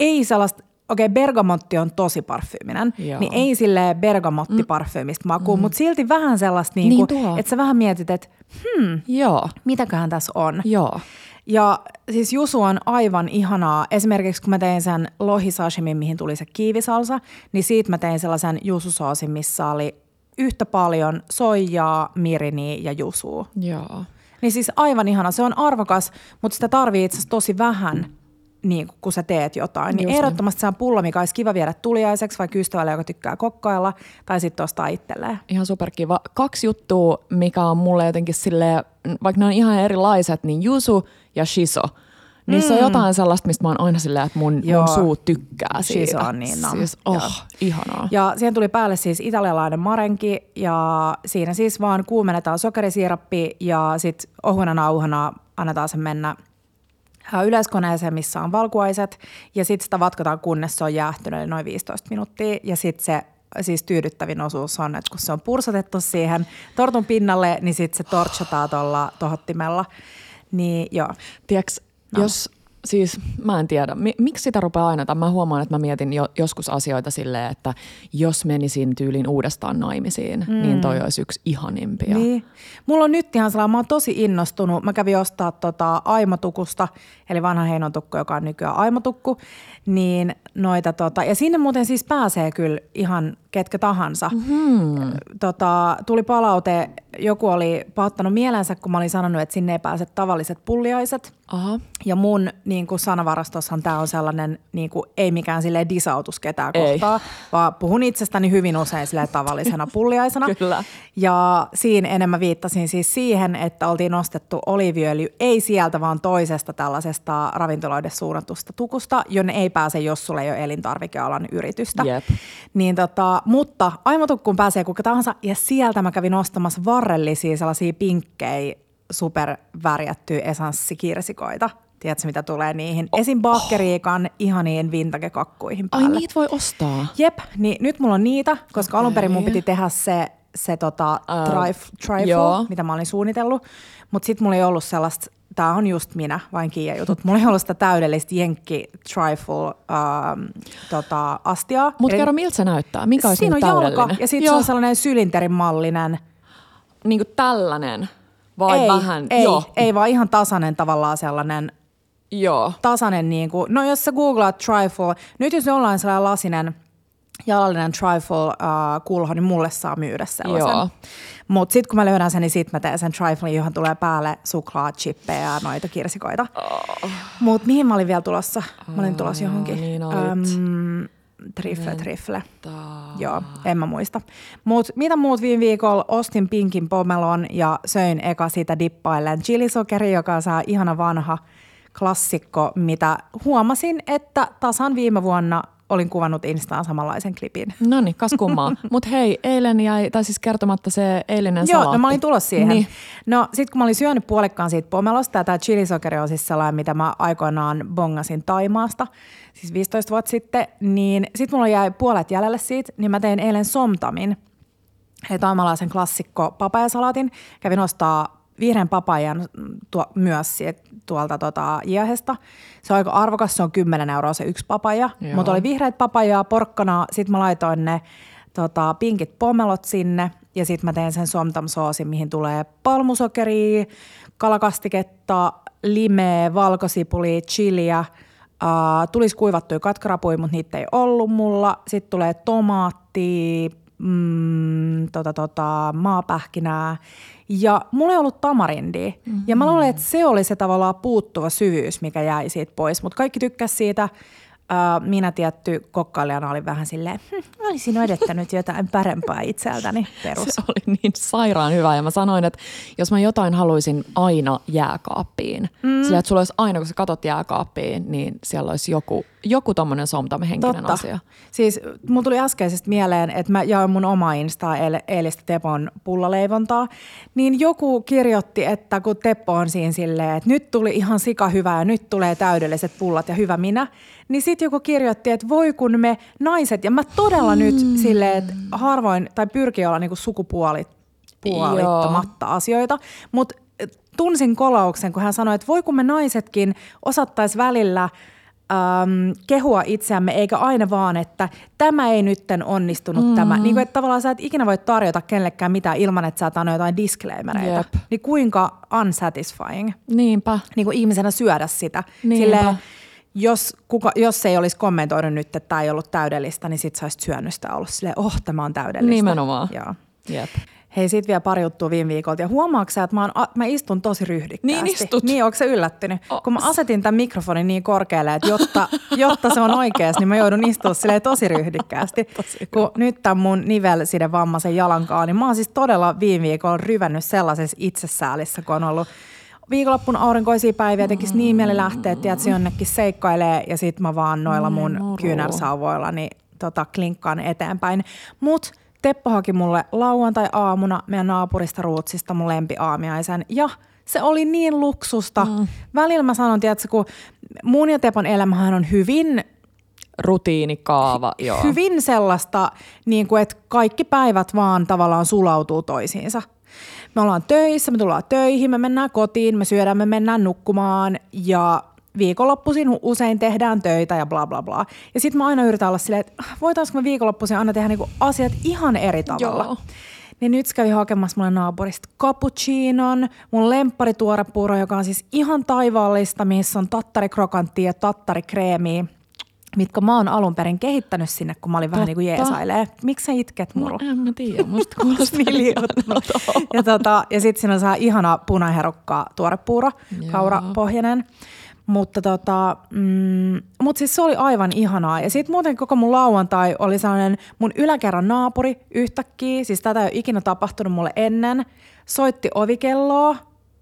ei sellaista okei, okay, bergamotti on tosi parfyyminen, Joo. niin ei sille bergamottiparfyymistä makuu, mm. mutta silti vähän sellaista, niin kuin, niin että sä vähän mietit, että hmm, Joo. mitäköhän tässä on. Joo. Ja siis Jusu on aivan ihanaa. Esimerkiksi kun mä tein sen lohisashimin, mihin tuli se kiivisalsa, niin siitä mä tein sellaisen jususoosin, missä oli yhtä paljon soijaa, miriniä ja jusua. Joo. Niin siis aivan ihana. Se on arvokas, mutta sitä tarvii itse tosi vähän, niin kun sä teet jotain. Niin ehdottomasti se on pullo, mikä olisi kiva viedä tuliaiseksi vai ystävälle, joka tykkää kokkailla, tai sitten ostaa itselleen. Ihan superkiva. Kaksi juttua, mikä on mulle jotenkin silleen, vaikka ne on ihan erilaiset, niin Jusu – ja shiso. Niin mm. se on jotain sellaista, mistä mä oon aina silleen, että mun, mun suu tykkää siitä. Shiso on niin nam. Siis, oh, ihanaa. Ja siihen tuli päälle siis italialainen marenki ja siinä siis vaan kuumennetaan sokerisiirappi ja sitten ohuena nauhana annetaan sen mennä ää, yleiskoneeseen, missä on valkuaiset, ja sitten sitä vatkotaan, kunnes se on jäähtynyt, eli noin 15 minuuttia, ja sitten se siis tyydyttävin osuus on, että kun se on pursotettu siihen tortun pinnalle, niin sitten se torchataan tuolla tohottimella. Niin joo. Tiedätkö, no. jos siis mä en tiedä, miksi sitä rupeaa aina, mä huomaan, että mä mietin jo, joskus asioita silleen, että jos menisin tyylin uudestaan naimisiin, mm. niin toi olisi yksi ihanimpia. Niin. Mulla on nyt ihan sellainen, mä oon tosi innostunut. Mä kävin ostaa tota aimotukusta, eli vanha heinotukku, joka on nykyään aimotukku, niin noita tota, ja sinne muuten siis pääsee kyllä ihan ketkä tahansa. Mm-hmm. Tota, tuli palaute, joku oli pahoittanut mielensä, kun mä olin sanonut, että sinne ei pääse tavalliset pulliaiset. Aha. Ja mun niin kuin sanavarastossahan tämä on sellainen, niin kuin, ei mikään sille disautus ketään ei. kohtaa, vaan puhun itsestäni hyvin usein sille tavallisena pulliaisena. Kyllä. Ja siinä enemmän viittasin siis siihen, että oltiin nostettu oliiviöljy ei sieltä, vaan toisesta tällaisesta ravintoloiden suunnatusta tukusta, jonne ei pääse, jos sulla ei ole elintarvikealan yritystä. Yep. Niin tota, mutta aimotukkuun pääsee kuka tahansa, ja sieltä mä kävin ostamassa varrellisia sellaisia pinkkejä supervärjättyjä esanssikirsikoita. Tiedätkö, mitä tulee niihin? Oh, Esim. Bakkeriikan oh. ihaniin vintage-kakkuihin päälle. Ai niitä voi ostaa? Jep, niin nyt mulla on niitä, koska okay. alun perin mun piti tehdä se, se tota, uh, trif, trifle, mitä mä olin suunnitellut. Mutta sitten mulla ei ollut sellaista tämä on just minä, vain Kiia jutut. Mulla ei ollut sitä täydellistä jenkki trifle ähm, tota, astiaa. Mutta kerro, miltä se näyttää? Mikä olisi Siinä on jalka ja sitten se on sellainen sylinterin mallinen. Niin kuin tällainen? Vai ei, vähän? Ei, Joo. ei, vaan ihan tasainen tavallaan sellainen Joo. tasainen, niin kuin, no jos sä googlaat trifle, nyt jos jollain sellainen lasinen jalallinen trifle uh, kulho, niin mulle saa myydä sellaisen. Joo. Mutta sitten kun mä löydän sen, niin sitten mä teen sen triflin, johon tulee päälle suklaa, chippejä ja noita kirsikoita. Oh. Mutta mihin mä olin vielä tulossa? Mä olin tulossa johonkin. Niin um, trifle, trifle. Joo, en mä muista. Mut mitä muut viime viikolla? Ostin pinkin pomelon ja söin eka sitä dippaillen chilisokeri, joka saa ihana vanha klassikko, mitä huomasin, että tasan viime vuonna olin kuvannut Instaan samanlaisen klipin. No niin, kas kummaa. Mutta hei, eilen jäi, tai siis kertomatta se eilinen Joo, salaatti. no mä olin tulossa siihen. Niin. No sit kun mä olin syönyt puolikkaan siitä pomelosta, ja tämä chilisokeri on siis sellainen, mitä mä aikoinaan bongasin Taimaasta, siis 15 vuotta sitten, niin sit mulla jäi puolet jäljelle siitä, niin mä tein eilen somtamin, eli taimalaisen klassikko papajasalaatin. Kävin ostaa vihreän papajan tuo, myös siitä, tuolta tota, Jiehesta. Se on aika arvokas, se on 10 euroa se yksi papaja, mutta oli vihreät papajaa, porkkana, sitten mä laitoin ne tota, pinkit pomelot sinne ja sitten mä teen sen somtam soosin, mihin tulee palmusokeria, kalakastiketta, limeä, valkosipuli, chiliä, Uh, tulisi kuivattuja katkarapuja, mutta niitä ei ollut mulla. Sitten tulee tomaatti, mm, tota, tota, maapähkinää ja mulla ei ollut tamarindia. Mm-hmm. Ja mä luulen, että se oli se tavallaan puuttuva syvyys, mikä jäi siitä pois. Mutta kaikki tykkäsivät siitä – minä tietty kokkailijana oli vähän silleen, hm, olisin odottänyt jotain parempaa itseltäni perus. Se oli niin sairaan hyvä ja mä sanoin, että jos mä jotain haluaisin aina jääkaappiin, mm. sillä että sulla olisi aina kun sä katot jääkaappiin, niin siellä olisi joku, joku tommonen somtame henkinen Totta. asia. Siis mulla tuli äskeisesti mieleen, että mä jaoin mun oma Instaa eilistä Tepon pullaleivontaa, niin joku kirjoitti, että kun Teppo on siinä silleen, että nyt tuli ihan sika hyvä ja nyt tulee täydelliset pullat ja hyvä minä, niin sitten joku kirjoitti, että voi kun me naiset, ja mä todella mm. nyt silleen, että harvoin, tai pyrkii olla niinku sukupuolit, puolittamatta Joo. asioita, mutta tunsin kolauksen, kun hän sanoi, että voi kun me naisetkin osattaisi välillä äm, kehua itseämme, eikä aina vaan, että tämä ei nytten onnistunut mm. tämä. Niin kuin, että tavallaan sä et ikinä voi tarjota kenellekään mitään ilman, että sä et anna jotain disclaimereita. Jep. Niin kuinka unsatisfying. Niinpä. Niin kuin ihmisenä syödä sitä. Niinpä. Silleen, jos, kuka, jos ei olisi kommentoinut nyt, että tämä ei ollut täydellistä, niin sit sä olisit syönyt sitä ollut silleen, oh, tämä on täydellistä. Nimenomaan. Joo. Jep. Hei, sit vielä pari juttua viime viikolta. Ja huomaatko sä, että mä, oon, mä istun tosi ryhdikkäästi? Niin istut. Niin, onko se yllättynyt? Oh. Kun mä asetin tämän mikrofonin niin korkealle, että jotta, jotta se on oikeasti, niin mä joudun istua silleen tosi ryhdikkäästi. tosi kun nyt tämän mun nivelside vammaisen jalankaan, niin mä oon siis todella viime viikolla ryvännyt sellaisessa itsesäälissä, kun on ollut viikonloppun aurinkoisia päiviä tekisi niin mieli lähteä, että se jonnekin seikkailee ja sit mä vaan noilla mun kyynärsauvoilla niin tota, klinkkaan eteenpäin. Mut Teppo haki mulle lauantai-aamuna meidän naapurista Ruutsista mun lempiaamiaisen ja se oli niin luksusta. Mm. Välillä mä sanon, tiedätkö, kun mun ja Tepon elämähän on hyvin rutiinikaava. Joo. Hyvin sellaista, niin kuin, että kaikki päivät vaan tavallaan sulautuu toisiinsa. Me ollaan töissä, me tullaan töihin, me mennään kotiin, me syödään, me mennään nukkumaan ja viikonloppuisin usein tehdään töitä ja bla bla bla. Ja sitten mä aina yritän olla silleen, että voitaisiinko me viikonloppuisin aina tehdä niinku asiat ihan eri tavalla. Joo. Niin nyt kävi hakemassa mulle naapurista cappuccinon, mun lempparituorepuuro, joka on siis ihan taivaallista, missä on tattarikrokantia ja tattarikreemiä mitkä mä oon alun perin kehittänyt sinne, kun mä olin Totta. vähän niin kuin jeesailee. Miksi sä itket muru? No, en mä tiedä, musta kuulostaa Ja, tota, ja sitten siinä on saa ihana punaherukka tuorepuuro, kaurapohjainen. Mutta tota, mm, mut siis se oli aivan ihanaa. Ja sitten muuten koko mun lauantai oli sellainen mun yläkerran naapuri yhtäkkiä, siis tätä ei ole ikinä tapahtunut mulle ennen, soitti ovikelloa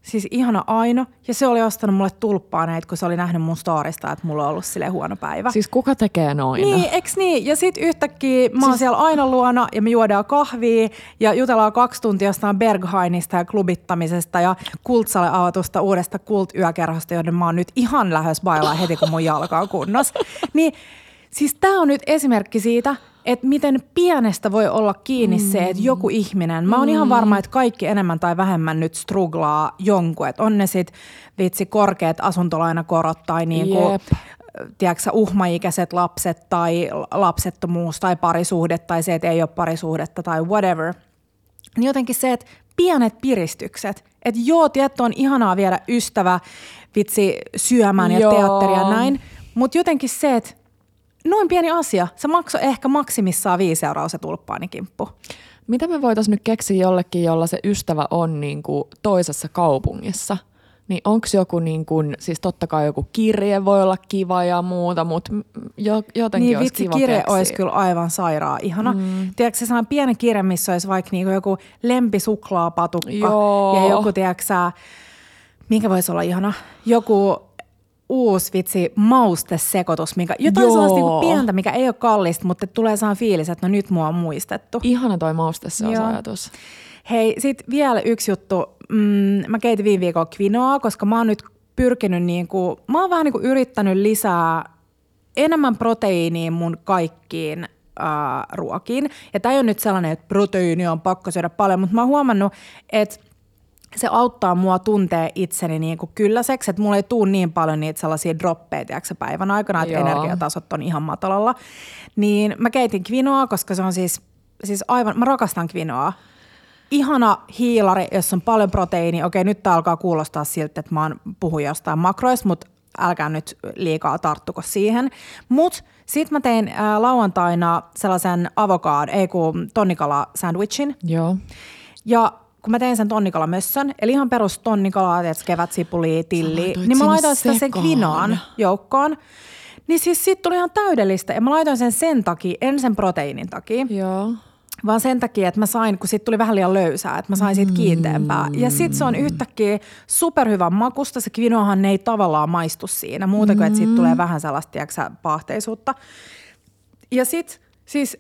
Siis ihana Aino. Ja se oli ostanut mulle tulppaaneet, kun se oli nähnyt mun storista, että mulla on ollut sille huono päivä. Siis kuka tekee noin? Niin, eks niin? Ja sit yhtäkkiä mä oon siis... siellä Aino luona ja me juodaan kahvia ja jutellaan kaksi tuntia jostain Berghainista ja klubittamisesta ja Kultsalle avatusta uudesta kultyökerhosta, joiden mä oon nyt ihan lähes bailaa heti, kun mun jalka on kunnossa. Niin Siis tämä on nyt esimerkki siitä, että miten pienestä voi olla kiinni mm. se, että joku ihminen, mä oon mm. ihan varma, että kaikki enemmän tai vähemmän nyt struglaa jonkun, että on ne sit vitsi korkeat asuntolainakorot tai niinku, yep. tiedätkö, uhmaikäiset lapset tai lapsettomuus tai parisuhde tai se, että ei ole parisuhdetta tai whatever. Niin jotenkin se, että pienet piristykset, että joo, tietty on ihanaa viedä ystävä vitsi syömään ja teatteria näin, mutta jotenkin se, että noin pieni asia. Se maksoi ehkä maksimissaan viisi euroa se tulppaanikimppu. Mitä me voitaisiin nyt keksiä jollekin, jolla se ystävä on niin kuin toisessa kaupungissa? Niin onko joku, niin kuin, siis totta kai joku kirje voi olla kiva ja muuta, mutta jo, jotenkin niin, olisi vitsi, kiva kirje keksiä. olisi kyllä aivan sairaan ihana. Mm. Tiedätkö, se on pieni kirje, missä olisi vaikka niinku joku lempisuklaapatukka Joo. ja joku, tiedätkö minkä voisi olla ihana, joku uusi vitsi maustesekoitus, mikä, jotain Joo. sellaista niinku pientä, mikä ei ole kallista, mutta tulee saan fiilis, että no nyt mua on muistettu. Ihana toi mauste se ajatus. Hei, sit vielä yksi juttu. Mm, mä keitin viime viikolla kvinoa, koska mä oon nyt pyrkinyt niinku, mä oon vähän niinku yrittänyt lisää enemmän proteiiniä mun kaikkiin äh, ruokiin. Ja tämä ei ole nyt sellainen, että proteiini on pakko syödä paljon, mutta mä oon huomannut, että se auttaa mua tuntee itseni niin kuin kylläiseksi, että mulla ei tule niin paljon niitä sellaisia droppeja tiedätkö, päivän aikana, että Joo. energiatasot on ihan matalalla. Niin mä keitin kvinoa, koska se on siis, siis aivan, mä rakastan kvinoa. Ihana hiilari, jossa on paljon proteiini. Okei, nyt tää alkaa kuulostaa siltä, että mä oon puhun jostain makroista, mutta älkää nyt liikaa tarttuko siihen. Mutta sitten mä tein äh, lauantaina sellaisen avokado, ei kun tonnikala sandwichin. Joo. Ja kun mä tein sen tonnikalamössön, eli ihan perus tonnikalaa, kevät sipuli, tilli, niin mä laitoin sitä sen kvinoan joukkoon. Niin siis siitä tuli ihan täydellistä. Ja mä laitoin sen sen takia, en sen proteiinin takia. Joo. Vaan sen takia, että mä sain, kun siitä tuli vähän liian löysää, että mä sain siitä kiinteämpää. Ja sit se on yhtäkkiä superhyvän makusta. Se kvinoahan ei tavallaan maistu siinä, muuta kuin, että siitä tulee vähän sellaista, tiiäksä, paahteisuutta. Ja sit siis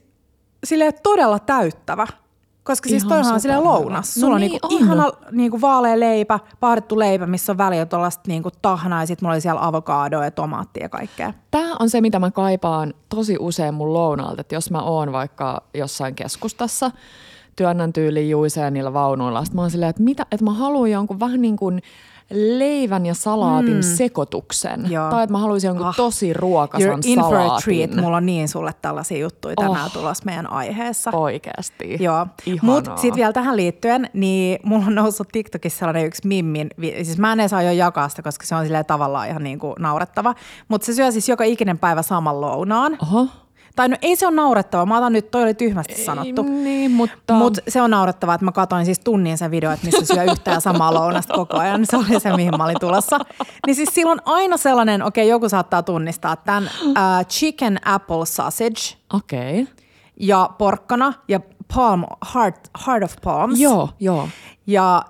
silleen todella täyttävä. Koska siis toihan on silleen lounas. No Sulla no niin, on niinku on. ihana niinku vaalea leipä, paadettu leipä, missä on väliä tuollaista niinku tahnaa ja sitten mulla oli siellä avokadoa ja tomaattia ja kaikkea. Tämä on se, mitä mä kaipaan tosi usein mun lounaalta, että jos mä oon vaikka jossain keskustassa, työnnän tyyliin juiseen niillä vaunuilla, sitten mä oon silleen, että, mitä, että mä haluan jonkun vähän niin kuin – leivän ja salaatin mm. sekoituksen. Joo. Tai että mä haluaisin jonkun ah. tosi ruokasan You're in salaatin. For a treat. Mulla on niin sulle tällaisia juttuja tänään oh. tulossa meidän aiheessa. Oikeasti. Joo. Mutta sitten vielä tähän liittyen, niin mulla on noussut TikTokissa sellainen yksi Mimmin, siis mä en edes aio jakaa sitä, koska se on tavallaan ihan niinku naurettava. Mutta se syö siis joka ikinen päivä saman lounaan. Oho tai no ei se ole naurettava, mä otan nyt, toi oli tyhmästi ei, sanottu. Niin, mutta... Mut se on naurettava, että mä katsoin siis tunnin sen video, että missä syö yhtä ja samaa lounasta koko ajan. Se oli se, mihin mä olin tulossa. Niin siis silloin aina sellainen, okei okay, joku saattaa tunnistaa tämän uh, chicken apple sausage. Okei. Okay. Ja porkkana ja palm, heart, heart of palms. Joo, joo. Ja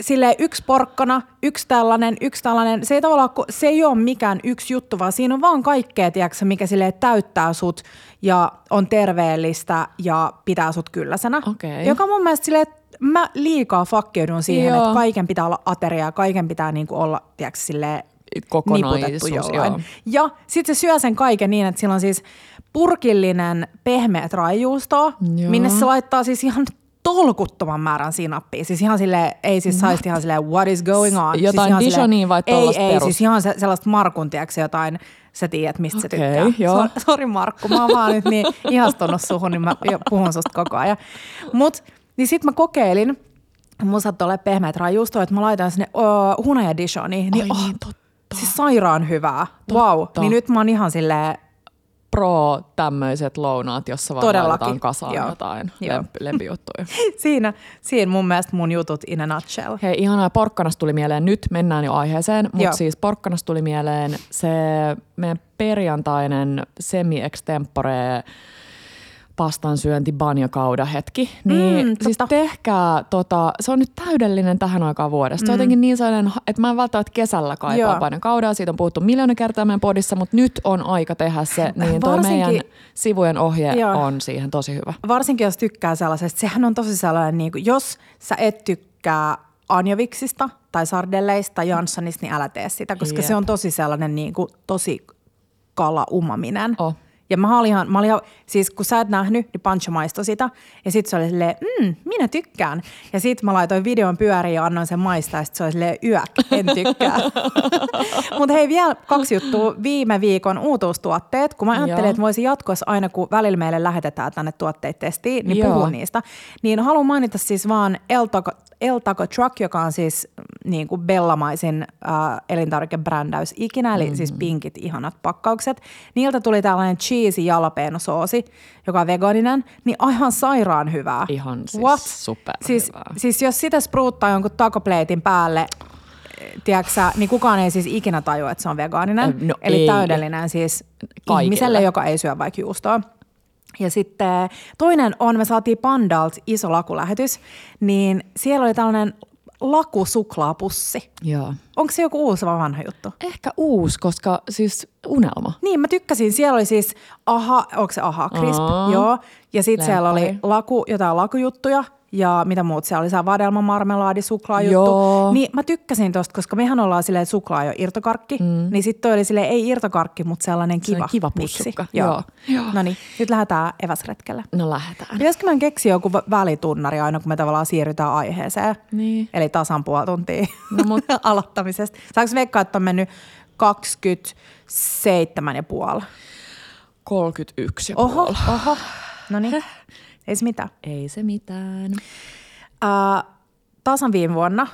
sille yksi porkkana, yksi tällainen, yksi tällainen. Se ei tavallaan, se ei ole mikään yksi juttu, vaan siinä on vaan kaikkea, tiedätkö, mikä sille täyttää sut ja on terveellistä ja pitää sut kylläisenä. Okei. Joka mun mielestä silleen, mä liikaa fakkeudun siihen, Joo. että kaiken pitää olla ateriaa, kaiken pitää niinku olla, tiedätkö, silleen Kokonaisuus, niputettu jollain. joo. Ja sitten se syö sen kaiken niin, että sillä on siis purkillinen pehmeät raijuustoa, minne se laittaa siis ihan tolkuttoman määrän sinappia. Siis ihan sille ei siis saisi ihan silleen, what is going on? Jotain siis ihan Dijonia vai Ei, ei, perus? siis ihan se, sellaista Markun, tiedätkö, jotain, sä tiedät, mistä se Okei, tykkää. joo. So- Sori Markku, mä oon vaan nyt niin ihastunut suhun, niin mä puhun susta koko ajan. Mut, niin sit mä kokeilin, mun saattoi olla pehmeät rajuustoa, että mä laitan sinne uh, hunaja Dijoniin. Niin, Ai oh, niin, totta. Siis sairaan hyvää. Wow. Niin nyt mä oon ihan silleen, Pro tämmöiset lounaat, jossa vaan Todellakin, laitetaan kasaan joo. jotain lempijuttuja. siinä, siinä mun mielestä mun jutut in a nutshell. Hei, ihanaa. Porkkanasta tuli mieleen, nyt mennään jo aiheeseen, mutta siis porkkanasta tuli mieleen se meidän perjantainen semi-extempore pastan syönti banjakauda hetki. Niin Mm, siis totta. tehkää, tota, se on nyt täydellinen tähän aikaan vuodesta. Se on jotenkin niin sellainen, että mä en välttämättä kesällä kaipaa Joo. banjakaudaa. Siitä on puhuttu miljoona kertaa meidän podissa, mutta nyt on aika tehdä se. Niin Varsinkin- meidän sivujen ohje Joo. on siihen tosi hyvä. Varsinkin jos tykkää sellaisesta, sehän on tosi sellainen, niin kuin, jos sä et tykkää anjoviksista tai sardelleista tai janssonista, niin älä tee sitä, koska Jep. se on tosi sellainen niin kuin, tosi kala-umaminen. Oh. Ja mä olin ihan, mä olin ihan, siis kun sä et nähnyt, niin Pancho maistoi sitä. Ja sit se oli silleen, mm, minä tykkään. Ja sit mä laitoin videon pyöriin ja annoin sen maistaa. Ja sit se oli silleen, yök, en tykkää. Mutta hei, vielä kaksi juttua. Viime viikon uutuustuotteet. Kun mä ajattelin, Joo. että voisin jatkossa aina, kun välillä meille lähetetään tänne tuotteet testiin, niin Joo. puhun niistä. Niin haluan mainita siis vaan El Taco, El Taco Truck, joka on siis mm, niin kuin bellamaisin äh, elintarvikebrändäys ikinä, eli mm-hmm. siis pinkit ihanat pakkaukset. Niiltä tuli tällainen cheesy jalapeno soosi, joka on vegaaninen, niin aivan sairaan hyvää. Ihan siis What? superhyvää. Siis, siis jos sitä spruuttaa jonkun takopleitin päälle, tiedätkö niin kukaan ei siis ikinä tajua, että se on vegaaninen. No Eli ei. täydellinen siis Kaikille. ihmiselle, joka ei syö vaikka juustoa. Ja sitten toinen on, me saatiin Pandalt iso lakulähetys, niin siellä oli tällainen lakusuklaapussi. Joo. Onko se joku uusi vai vanha juttu? Ehkä uusi, koska siis unelma. Niin, mä tykkäsin. Siellä oli siis aha, onko se aha crisp? Aa. Joo. Ja sitten siellä oli laku, jotain lakujuttuja ja mitä muut siellä oli, se vadelma, marmelaadi, suklaajuttu. Joo. Niin mä tykkäsin tosta, koska mehän ollaan silleen, että suklaa jo irtokarkki. Mm. Niin sitten toi oli silleen, ei irtokarkki, mutta sellainen kiva, Sellainen kiva pussukka, Joo. joo. Joo. No niin, nyt lähdetään eväsretkelle. No lähdetään. Pitäisikö meidän keksiä joku vä- välitunnari aina, kun me tavallaan siirrytään aiheeseen? Niin. Eli tasan puoli tuntia No mut- aloittamisesta. Saanko veikkaa, että on mennyt 27 ja puoli? 31 ja Oho, puoli. oho. No niin, ei se mitään. Ei se mitään. Uh, tasan viime vuonna,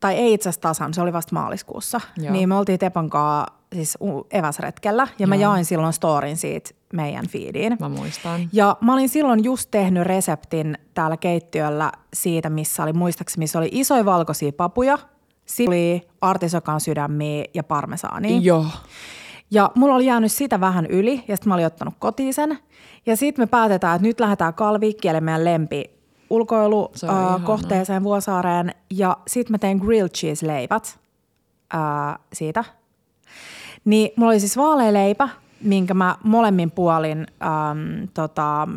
tai ei itse asiassa tasan, se oli vasta maaliskuussa, Joo. niin me oltiin Tepan kanssa siis eväsretkellä, ja mä jaoin silloin storin siitä meidän feediin. Mä muistan. Ja mä olin silloin just tehnyt reseptin täällä keittiöllä siitä, missä oli muistaakseni, missä oli isoja valkoisia papuja, oli artisokan sydämiä ja parmesaania. Joo. Ja mulla oli jäänyt sitä vähän yli ja sitten mä olin ottanut kotiin sen. Ja sitten me päätetään, että nyt lähdetään Kalvikkielle meidän lempi ulkoilu Se on äh, ihanaa. kohteeseen Vuosaareen. Ja sitten mä tein grilled cheese leivät äh, siitä. Niin mulla oli siis vaalealeipä, minkä mä molemmin puolin ähm, tota,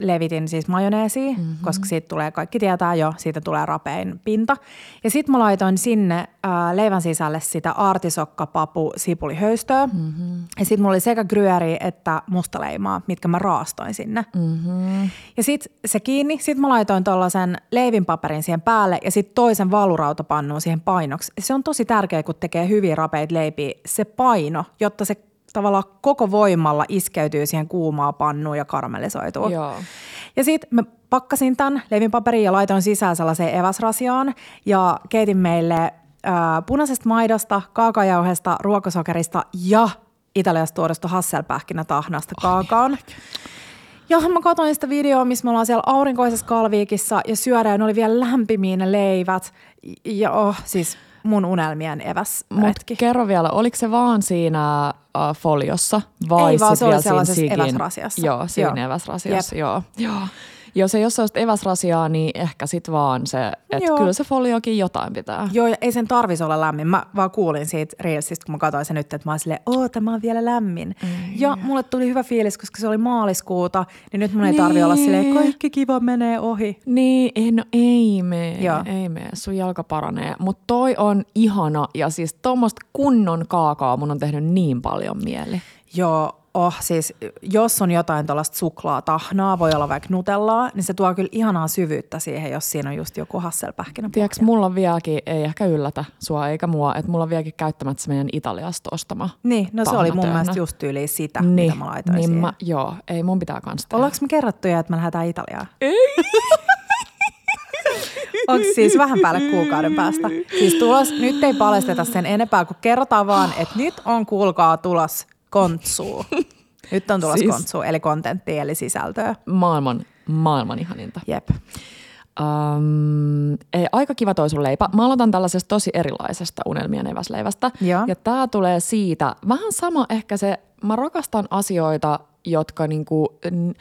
levitin siis majoneesiin, Mhm. mm-hmm. koska siitä tulee, kaikki tietää jo, siitä tulee rapein pinta. Ja sitten mä laitoin sinne äh, leivän sisälle sitä artisokka, papu, sipulihöystöä. Mhm. Mm-hmm. Ja sitten mulla oli sekä gruyeri että mustaleimaa, mitkä mä raastoin sinne. Mm-hmm. Ja sitten se kiinni, sitten mä laitoin tuollaisen leivinpaperin siihen päälle ja sitten toisen valurautapannuun siihen painoksi. Se on tosi tärkeää, kun tekee hyviä rapeita leipiä, se paino, jotta se tavallaan koko voimalla iskeytyy siihen kuumaa pannuun ja karamellisoituu. Joo. Ja sitten mä pakkasin tämän leivinpaperin ja laitoin sisään sellaiseen eväsrasiaan ja keitin meille äh, punaisesta maidosta, kaakajauhesta, ruokosokerista ja Italiasta tuodusta hasselpähkinätahnasta kaakaon. Ja mä katsoin sitä videoa, missä me ollaan siellä aurinkoisessa kalviikissa ja syödään, ja ne oli vielä lämpimiä ne leivät. Ja oh, siis mun unelmien Mut eväsretki. kerro vielä, oliko se vaan siinä uh, foliossa vai Ei vaan, se oli vielä siinä sellaisessa sigin- eväsrasiassa. Joo, siinä Joo. eväsrasiassa, joo. joo. Jos ei ole sellaista eväsrasiaa, niin ehkä sit vaan se, että kyllä se foliokin jotain pitää. Joo, ja ei sen tarvisi olla lämmin. Mä vaan kuulin siitä Reelsistä, kun mä katsoin sen nyt, että mä oon silleen, oo, tämä on vielä lämmin. Mm. Ja mulle tuli hyvä fiilis, koska se oli maaliskuuta, niin nyt mun ei tarvi olla Niin. silleen, kaikki kiva menee ohi. Niin, ei, no ei mene, Joo. ei mene, sun jalka paranee. Mutta toi on ihana ja siis tuommoista kunnon kaakaa mun on tehnyt niin paljon mieli. Joo, oh, siis jos on jotain tuollaista suklaatahnaa, voi olla vaikka nutellaa, niin se tuo kyllä ihanaa syvyyttä siihen, jos siinä on just joku hasselpähkinä. Tiedätkö, mulla on vieläkin, ei ehkä yllätä sua eikä mua, että mulla on vieläkin käyttämättä se meidän Italiasta ostama. Niin, no se oli mun mielestä just tyyliin sitä, niin, mitä mä laitoin niin siihen. mä, joo, ei mun pitää kans tehdä. Ollaanko me kerrottuja, että me lähdetään Italiaan? Ei. Onko siis vähän päälle kuukauden päästä? Siis tulos, nyt ei paljasteta sen enempää, kun kerrotaan vaan, että nyt on kuulkaa tulos kontsuu. Nyt on tulos Siis- siis... kontsuu, eli kontenttia, eli sisältöä. Maailman, maailman ihaninta. Jep. Um, ei, aika kiva toi sun leipä. Mä aloitan tällaisesta tosi erilaisesta unelmien eväsleivästä. Joo. Ja tää tulee siitä, vähän sama ehkä se, mä rakastan asioita, jotka niinku n-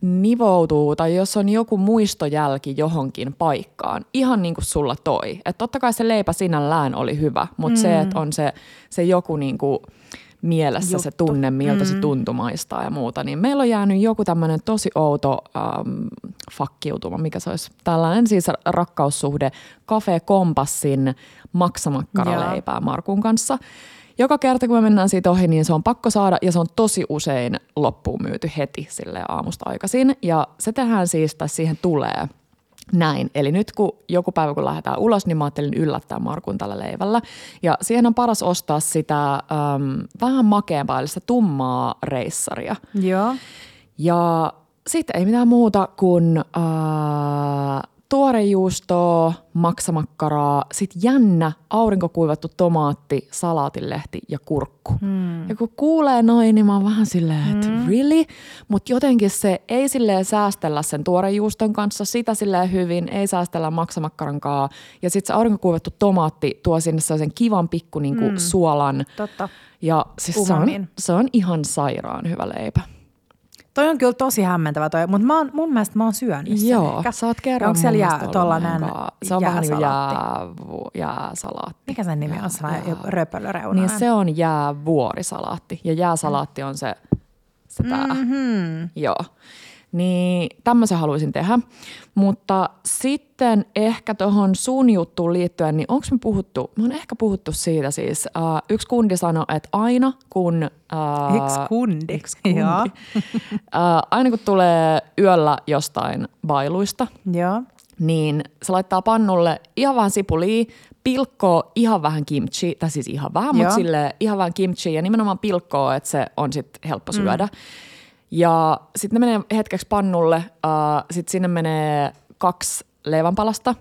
nivoutuu tai jos on joku muistojälki johonkin paikkaan. Ihan niin kuin sulla toi. Että totta kai se leipä sinällään oli hyvä, mutta mm. se, että on se, se joku niinku mielessä se Juttu. tunne, miltä mm. se tuntumaistaa ja muuta, niin meillä on jäänyt joku tämmöinen tosi outo ähm, fakkiutuma, mikä se olisi tällainen siis rakkaussuhde Cafe Kompassin maksamakkaraleipää Markun kanssa. Joka kerta, kun me mennään siitä ohi, niin se on pakko saada ja se on tosi usein loppuun myyty heti sille aamusta aikaisin. Ja se tehdään siis, tai siihen tulee näin. Eli nyt kun joku päivä kun lähdetään ulos, niin mä ajattelin yllättää Markun tällä leivällä. Ja siihen on paras ostaa sitä äm, vähän makeampaa, eli sitä tummaa reissaria. Joo. Ja sitten ei mitään muuta kuin äh, tuorejuustoa, maksamakkaraa, sitten jännä aurinkokuivattu tomaatti, salaatilehti ja kurkku. Mm. Ja kun kuulee noin, niin mä oon vähän silleen, että mm. really? Mutta jotenkin se ei silleen säästellä sen tuorejuuston kanssa, sitä silleen hyvin, ei säästellä maksamakkarankaa. Ja sitten se aurinkokuivattu tomaatti tuo sinne sellaisen kivan pikku niinku mm. suolan. Totta. Ja siis se on, se on ihan sairaan hyvä leipä. Toi on kyllä tosi hämmentävä toi, mutta mä oon, mun mielestä mä oon syönyt sen Joo, ehkä. sä oot kerran Onko siellä jää, tollanen Se on vähän niin kuin jäävu, jääsalaatti. Mikä sen nimi on? Sellainen joku röpölöreunainen. Niin se on jäävuorisalaatti ja jääsalaatti on se, se tää. Mm-hmm. Joo. Niin tämmöisen haluaisin tehdä. Mutta sitten ehkä tuohon sun juttuun liittyen, niin onko me puhuttu, me on ehkä puhuttu siitä siis. Uh, yksi kundi sanoi, että aina kun... Uh, Yksi kundi. Yksi kundi. Joo. uh, aina kun tulee yöllä jostain bailuista, Joo. niin se laittaa pannulle ihan vähän sipulia, pilkkoo ihan vähän kimchi, tai siis ihan vähän, mutta sille ihan vähän kimchi ja nimenomaan pilkkoo, että se on sitten helppo syödä. Mm. Ja sitten ne menee hetkeksi pannulle, uh, sitten sinne menee kaksi leivänpalasta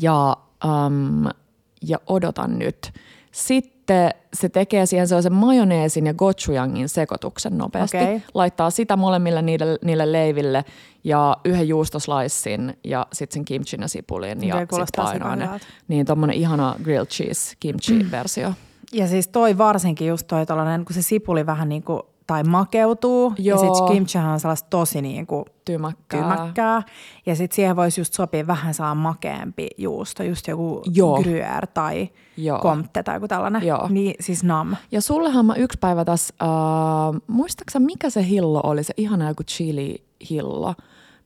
ja, um, ja odotan nyt. Sitten se tekee siihen sellaisen majoneesin ja gochujangin sekoituksen nopeasti. Okei. Laittaa sitä molemmille niille, niille leiville ja yhden juustoslaissin ja sitten sen kimchin ja sipulin ja sitten painaa ne. Niin tommonen ihana grilled cheese kimchi-versio. Ja siis toi varsinkin just toi tollanen, kun se sipuli vähän niin kuin, tai makeutuu. Joo. Ja sitten kimchihan on sellaista tosi niin kuin Tymäkkää. tymäkkää. Ja sitten siihen voisi just sopia vähän saa makeampi juusto, just joku Joo. gruyère tai Joo. komte tai joku tällainen. Joo. Niin siis nam. Ja sullehan mä yksi päivä tässä, äh, muistaaksä mikä se hillo oli, se ihana joku chili-hillo,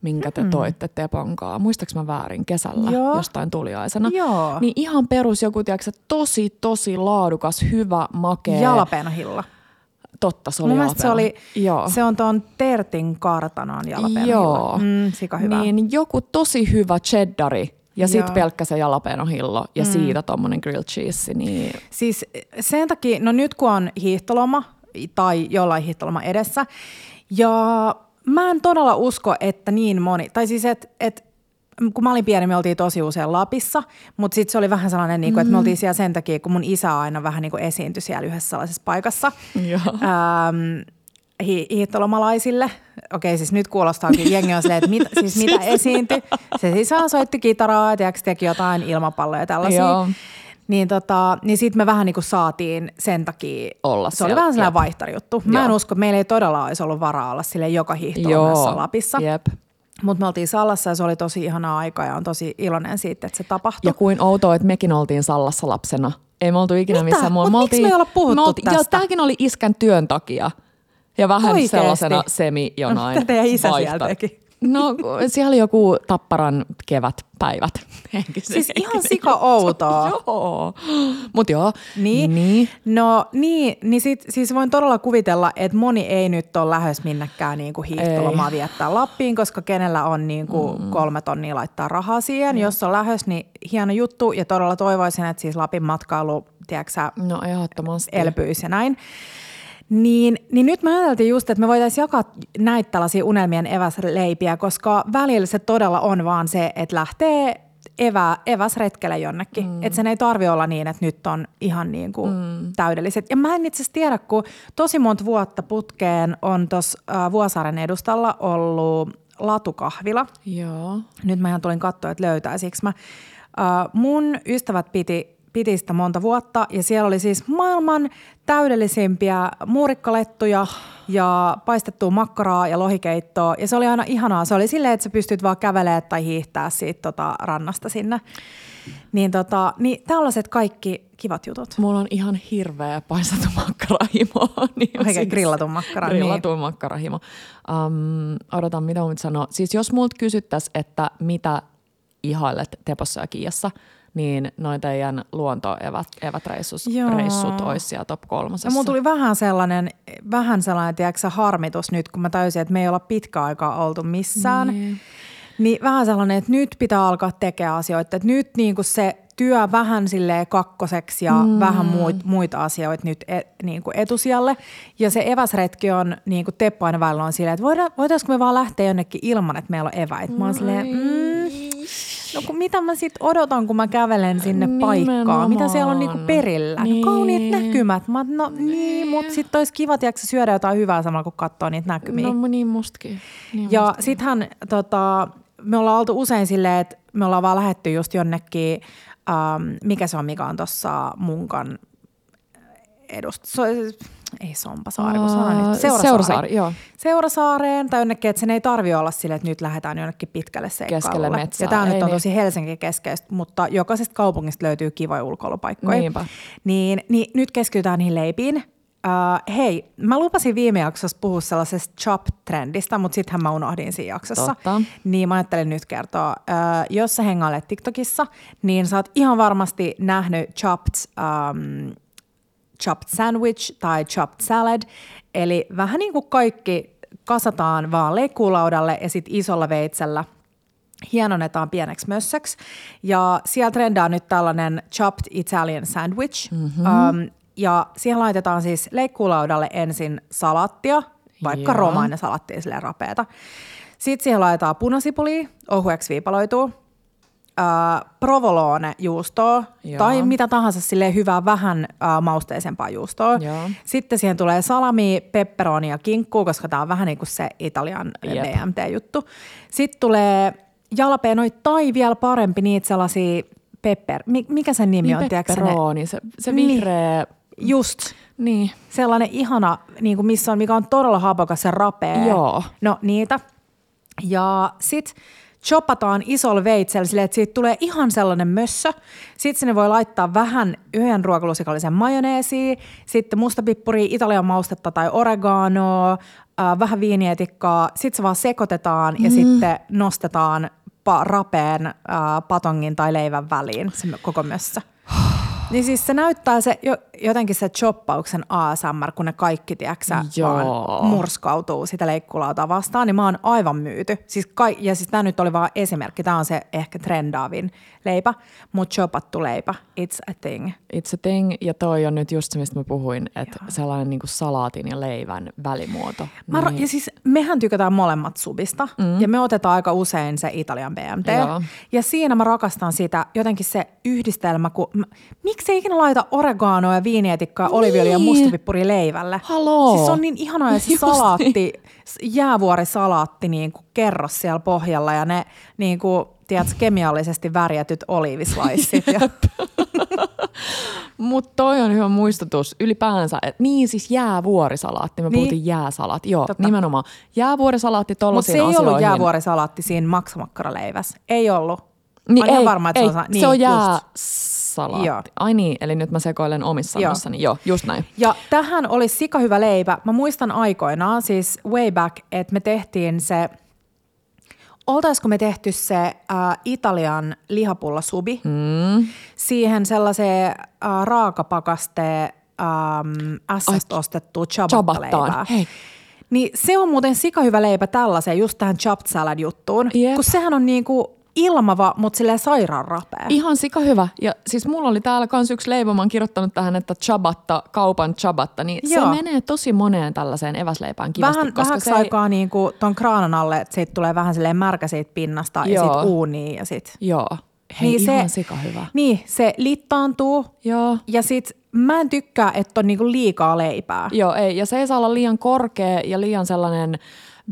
minkä te toitte Teponkaa. Muistaaks mä väärin kesällä Joo. jostain tuliaisena? Joo. Niin ihan perus joku, tiedätkö, tosi, tosi laadukas, hyvä, makea. Jalapeenohilla. Totta, se oli Mun se, oli, Joo. se on tuon Tertin kartanon jalapeenohilla. Joo. Mm, sika hyvä. Niin joku tosi hyvä cheddari ja sitten pelkkä se jalapeenohillo ja mm. siitä tommonen grilled cheese, niin Siis sen takia, no nyt kun on hiihtoloma tai jollain hiihtoloma edessä, ja mä en todella usko, että niin moni, tai siis että et, kun mä olin pieni, me oltiin tosi usein Lapissa, mutta sitten se oli vähän sellainen, niin kuin, että me oltiin siellä sen takia, kun mun isä aina vähän niin kuin esiintyi siellä yhdessä sellaisessa paikassa. Joo. Ähm, hi- hiihtolomalaisille. Okei, siis nyt kuulostaakin, jengi on silleen, että mit, siis mitä esiintyi. Se siis soitti kitaraa tiedätkö, teki jotain ilmapalloja ja tällaisia. Joo. Niin, tota, niin sitten me vähän niin kuin saatiin sen takia, Olla se oli vähän sellainen jep. vaihtarijuttu. Mä en Joo. usko, meillä ei todella olisi ollut varaa olla sille joka hiihtolomassa Lapissa. Jep. Mutta me oltiin Sallassa ja se oli tosi ihana aika ja on tosi iloinen siitä, että se tapahtui. Ja kuin outoa, että mekin oltiin Sallassa lapsena. Ei me oltu ikinä Mitä? missään Mut Me miksi me ei olla puhuttu me oltiin, Joo, tästä? tämäkin oli iskän työn takia. Ja vähän Oikeesti? sellaisena semi-jonain Mitä teidän isä siellä vaihta- teki? No siellä oli joku tapparan kevätpäivät. Henkisesti. Siis ihan sika outoa. joo. Mut joo. Niin. niin. No niin, niin sit, siis voin todella kuvitella, että moni ei nyt ole lähes minnekään niin kuin hiihtolomaa viettää Lappiin, koska kenellä on niin kuin mm. kolme tonnia laittaa rahaa siihen. Mm. Jos on lähes, niin hieno juttu ja todella toivoisin, että siis Lapin matkailu, tiedätkö No ehdottomasti. elpyisi ja näin. Niin, niin nyt me ajateltiin just, että me voitaisiin jakaa näitä tällaisia unelmien eväsleipiä, koska välillä se todella on vaan se, että lähtee evä, eväsretkelle jonnekin. Mm. Että sen ei tarvi olla niin, että nyt on ihan niin kuin mm. täydelliset. Ja mä en itse asiassa tiedä, kun tosi monta vuotta putkeen on tuossa äh, Vuosaaren edustalla ollut latukahvila. Joo. Nyt mä ihan tulin katsoa, että löytäisikö mä. Uh, mun ystävät piti, piti sitä monta vuotta ja siellä oli siis maailman täydellisimpiä muurikkalettuja ja paistettua makkaraa ja lohikeittoa. Ja se oli aina ihanaa. Se oli silleen, että sä pystyt vaan kävelemään tai hiihtää siitä tota, rannasta sinne. Niin, tota, niin tällaiset kaikki kivat jutut. Mulla on ihan hirveä paistettu makkarahimo. Niin Oikein grillatun makkara, niin. Grillatun makkarahimo. Um, odotan, mitä mun sanoa. Siis jos multa kysyttäisiin, että mitä ihailet Tepossa ja Kiiassa, niin noin teidän luontoevät evät reissut, reissut olisi siellä top kolmosessa. Ja mulla tuli vähän sellainen, vähän sellainen tiedätkö, harmitus nyt, kun mä täysin, että me ei olla pitkä aikaa oltu missään. Niin. Niin vähän sellainen, että nyt pitää alkaa tekemään asioita. Että nyt niin kuin se työ vähän silleen kakkoseksi ja mm. vähän muit, muita asioita nyt et, niin kuin etusijalle. Ja se eväsretki on, niin kuin Teppo aina välillä on silleen, että voida, voitaisiinko me vaan lähteä jonnekin ilman, että meillä on eväitä. Mä oon silleen, mm, no kun mitä mä sit odotan, kun mä kävelen sinne paikkaan? Mitä siellä on niinku perillä? Niin. No kauniit näkymät. Mä, no niin, mutta sitten olisi kiva tiedätkö, syödä jotain hyvää samalla, kun katsoo niitä näkymiä. No niin mustakin. Niin Ja sittenhän tota, me ollaan oltu usein silleen, että me ollaan vaan lähetty just jonnekin, ähm, mikä se on, mikä on tuossa munkan edust... Ei Sompasaari, kun sanon Aa, nyt. Seurasaari. Seurasaari, joo. Seurasaareen tai jonnekin, että sen ei tarvi olla silleen, että nyt lähdetään jonnekin pitkälle Keskelle seikkailulle. metsää, Ja tämä nyt on niin. tosi Helsinki keskeistä, mutta jokaisesta kaupungista löytyy kivoja ulkoilupaikkoja. Niinpä. Niin, niin nyt keskitytään niihin leipiin. Uh, hei, mä lupasin viime jaksossa puhua sellaisesta chop-trendistä, mutta sittenhän mä unohdin siinä jaksossa. Totta. Niin mä ajattelin nyt kertoa. Uh, jos sä hengailet TikTokissa, niin sä oot ihan varmasti nähnyt chopped, um, chopped sandwich tai chopped salad. Eli vähän niin kuin kaikki kasataan vaan leikkuulaudalle ja sitten isolla veitsellä hienonnetaan pieneksi mössöksi. Ja siellä trendaa nyt tällainen chopped Italian sandwich. Mm-hmm. Um, ja siihen laitetaan siis leikkuulaudalle ensin salattia, vaikka Joo. romainen salatti silleen rapeata. Sitten siihen laitetaan punasipulia, ohueksi viipaloituu, äh, provolone juustoa Joo. tai mitä tahansa sille hyvää vähän äh, mausteisempaa juustoa. Joo. Sitten siihen tulee salami, pepperoni ja kinkkuu, koska tämä on vähän niin kuin se Italian Jep. BMT-juttu. Sitten tulee jalapenoita tai vielä parempi niitä sellaisia pepper. Mi- mikä sen nimi Niin on? ne? pepperoni, se, se Niin. vihreä, Just. niin. Sellainen ihana, niin kuin missä on, mikä on todella hapokas ja rapea. Joo. No niitä. Ja sit chopataan isolla veitsellä silleen, että siitä tulee ihan sellainen mössö. Sitten sinne voi laittaa vähän yhden ruokalusikallisen majoneesia, sitten mustapippuri, italian maustetta tai oreganoa, äh, vähän viinietikkaa. Sitten se vaan sekoitetaan Mm. ja sitten nostetaan pa- rapeen äh, patongin tai leivän väliin se koko mössö. Niin siis se näyttää se, jo, jotenkin se choppauksen ASMR, kun ne kaikki, tiedäksä, vaan murskautuu sitä leikkulautaa vastaan, niin mä oon aivan myyty. Siis kai, ja siis tämä nyt oli vaan esimerkki, tämä on se ehkä trendaavin leipä, mutta chopattu leipä, it's a thing. It's a thing, ja toi on nyt just se, mistä mä puhuin, että sellainen niin kuin salaatin ja leivän välimuoto. Mä ra- ja siis mehän tykätään molemmat subista mm. ja me otetaan aika usein se Italian BMT. Joo. Ja siinä mä rakastan sitä jotenkin se yhdistelmä, kun mä, miksi ei ikinä laita oreganoa ja viinietikkaa, niin. oliviöljyä ja mustapippuri leivälle. Haloo. Siis se on niin ihanaa ja se Just salaatti, jäävuorisalaatti niin kuin kerros siellä pohjalla ja ne niin kuin, tiedätkö, kemiallisesti värjätyt oliivislaissit. ja, Mutta toi on hyvä muistutus ylipäänsä. Et, niin siis jäävuorisalaatti, me Niin. puhuttiin jääsalat. Joo, Totta. Nimenomaan. Jäävuorisalaatti Mutta tollaisiin se ei asioihin. ollut jäävuorisalaatti siinä maksamakkaraleivässä. Ei ollut. Niin olen ei, varma, että ei, se on, niin, se on just. jääsalaatti. Joo. Ai niin, eli nyt mä sekoilen omissa Joo. sanoissani. Joo, just näin. Ja tähän oli sika hyvä leipä. Mä muistan aikoinaan, siis way back, että me tehtiin se, oltaisiko me tehty se äh, Italian lihapulla subi, mm. siihen sellaiseen äh, raakapakaste ähm, S ostettu ciabatta-leipää. Ciabattaan. Hei. Niin se on muuten sika hyvä leipä tällaiseen, just tähän chopped salad juttuun, Jep. kun sehän on niinku ilmava, mutta silleen sairaan rapea. Ihan sika hyvä. Ja siis mulla oli täällä kans yksi leipä, mä oon kirjoittanut tähän, että chabatta, kaupan chabatta, niin Joo. se menee tosi moneen tällaiseen eväsleipään kivasti. Vähän, koska se ei- aikaa niin kuin ton kraanan alle, että siitä tulee vähän silleen märkä siitä pinnasta ja Joo. sit uuniin ja sit. Joo. Hei, niin ihan se, sika hyvä. Niin, se littaantuu Joo. ja sit mä en tykkää, että on niinku liikaa leipää. Joo, ei. Ja se ei saa olla liian korkea ja liian sellainen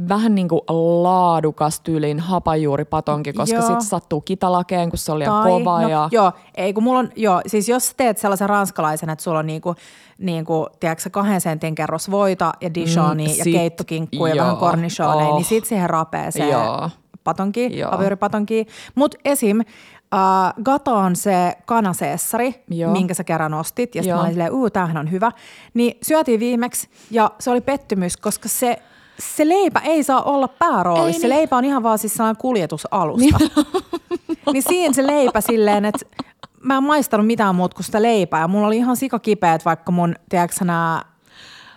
vähän niin kuin laadukas tyylin hapajuuripatonki, koska Joo. sitten sattuu kitalakeen, kun se on liian Tai, kova. no, ja... Joo, ei kun mulla on, joo, siis jos teet sellaisen ranskalaisen, että sulla on niinku, niinku tiedätkö, kahden sentin kerros voita ja Dijonia Mm, ja sit- keittokinkkua ja vähän cornichoneja, oh. niin sit siihen rapee se Joo. patonki, hapajuuripatonki. Mut esim. Uh, Gata on se kanaseessari, Joo. minkä sä kerran ostit, ja sitten mä olin silleen, uu, tämähän on hyvä. Niin syötiin viimeksi, ja se oli pettymys, koska se, se leipä ei saa olla pääroolissa. Ei Se niin. leipä on ihan vaan siis sellainen kuljetusalusta. niin siinä se leipä silleen, että mä en maistanut mitään muuta kuin sitä leipää, ja mulla oli ihan sikakipeät vaikka mun, tiedätkö nämä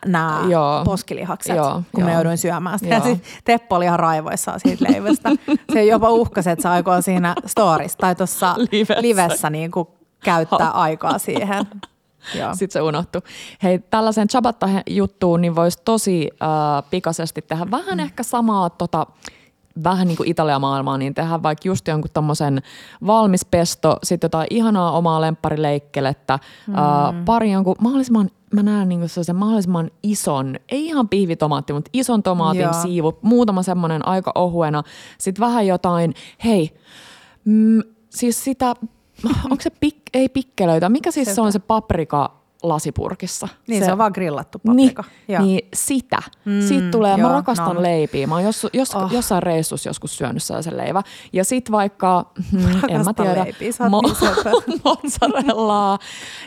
nämä Joo. poskilihakset, Joo, kun mä joo. jouduin syömään sitä. Joo. sit Teppo oli ihan raivoissaan siitä leivästä. Se jopa uhkasi, että se aikoo siinä storissa tai tuossa Livessä. livessä niin kuin käyttää aikaa siihen. Sitten se unohtui. Hei, tällaisen chabatta-juttuun niin voisi tosi äh, pikaisesti tehdä vähän mm. ehkä samaa tota, vähän niin kuin Italia-maailmaa, niin tehdä vaikka just jonkun tommosen valmis pesto, sitten jotain ihanaa omaa lempparileikkelettä, mm. äh, pari jonkun mahdollisimman, mä näen niin sen mahdollisimman ison, ei ihan pihvitomaatti, mutta ison tomaatin Joo. siivu, muutama semmoinen aika ohuena, sitten vähän jotain, hei, mm, siis sitä, onko se pik, ei pikkelöitä, mikä siis se on se paprika lasipurkissa? Niin, se, on vaan grillattu paprika. Niin, niin sitä. Mm, Siitä tulee, joo, mä rakastan no. leipiä. Mä oon jos, jos, Oh. jossain reissussa joskus syönyt sellaisen leivä. Ja sit vaikka, hmm, en mä tiedä, leipiä, oot niin mozzarellaa.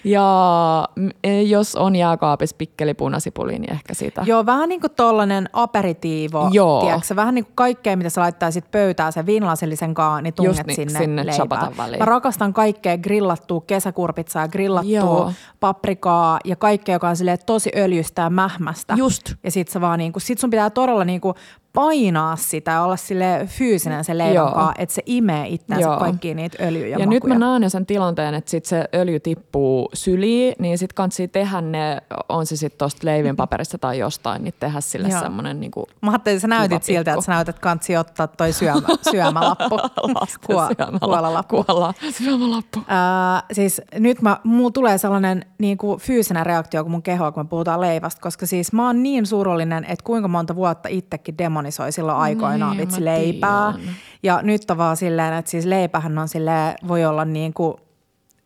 Ja mm, jos on jääkaapissa pikkeli punasipuli, niin ehkä sitä. Joo, vähän niin kuin tollainen aperitiivo, Joo. tiedätkö, vähän niin kuin kaikkea, mitä sä laittaisit pöytään sen viinilasillisen kaan, niin tunget niin, sinne, sinne väliin. Mä rakastan kaikkea grillattua kesäkurpitsaa, grillattua Joo. paprikaa ja kaikkea, joka on tosi öljystä ja mähmästä. Just. Ja sit, sä vaan niinku, sit sun pitää todella niinku painaa sitä olla sille fyysinen se leivän Joo. kaa, että se imee itseänsä Joo. kaikkia niitä öljyjä Ja makuja. nyt mä näen jo sen tilanteen, että sit se öljy tippuu syliin, niin sit kansi tehdä ne, on se sitten tuosta leivin paperista tai jostain, niin tehdä sille Joo. semmoinen niinku Mä ajattelin, että sä näytit siltä, että sä näytät kantsi ottaa toi syömä, syömälappu. Kuo- kuolalappu. Kuola, syömälappu. Ää, siis nyt mä, mulla tulee sellainen niin kuin fyysinen reaktio, kun mun kehoa, kun me puhutaan leivästä, koska siis mä oon niin surullinen, että kuinka monta vuotta itsekin demonisoi silloin aikoinaan Niin, vitsi leipää. tiedän. Ja nyt on vaan silleen, että siis leipähän on silleen, voi olla niin kuin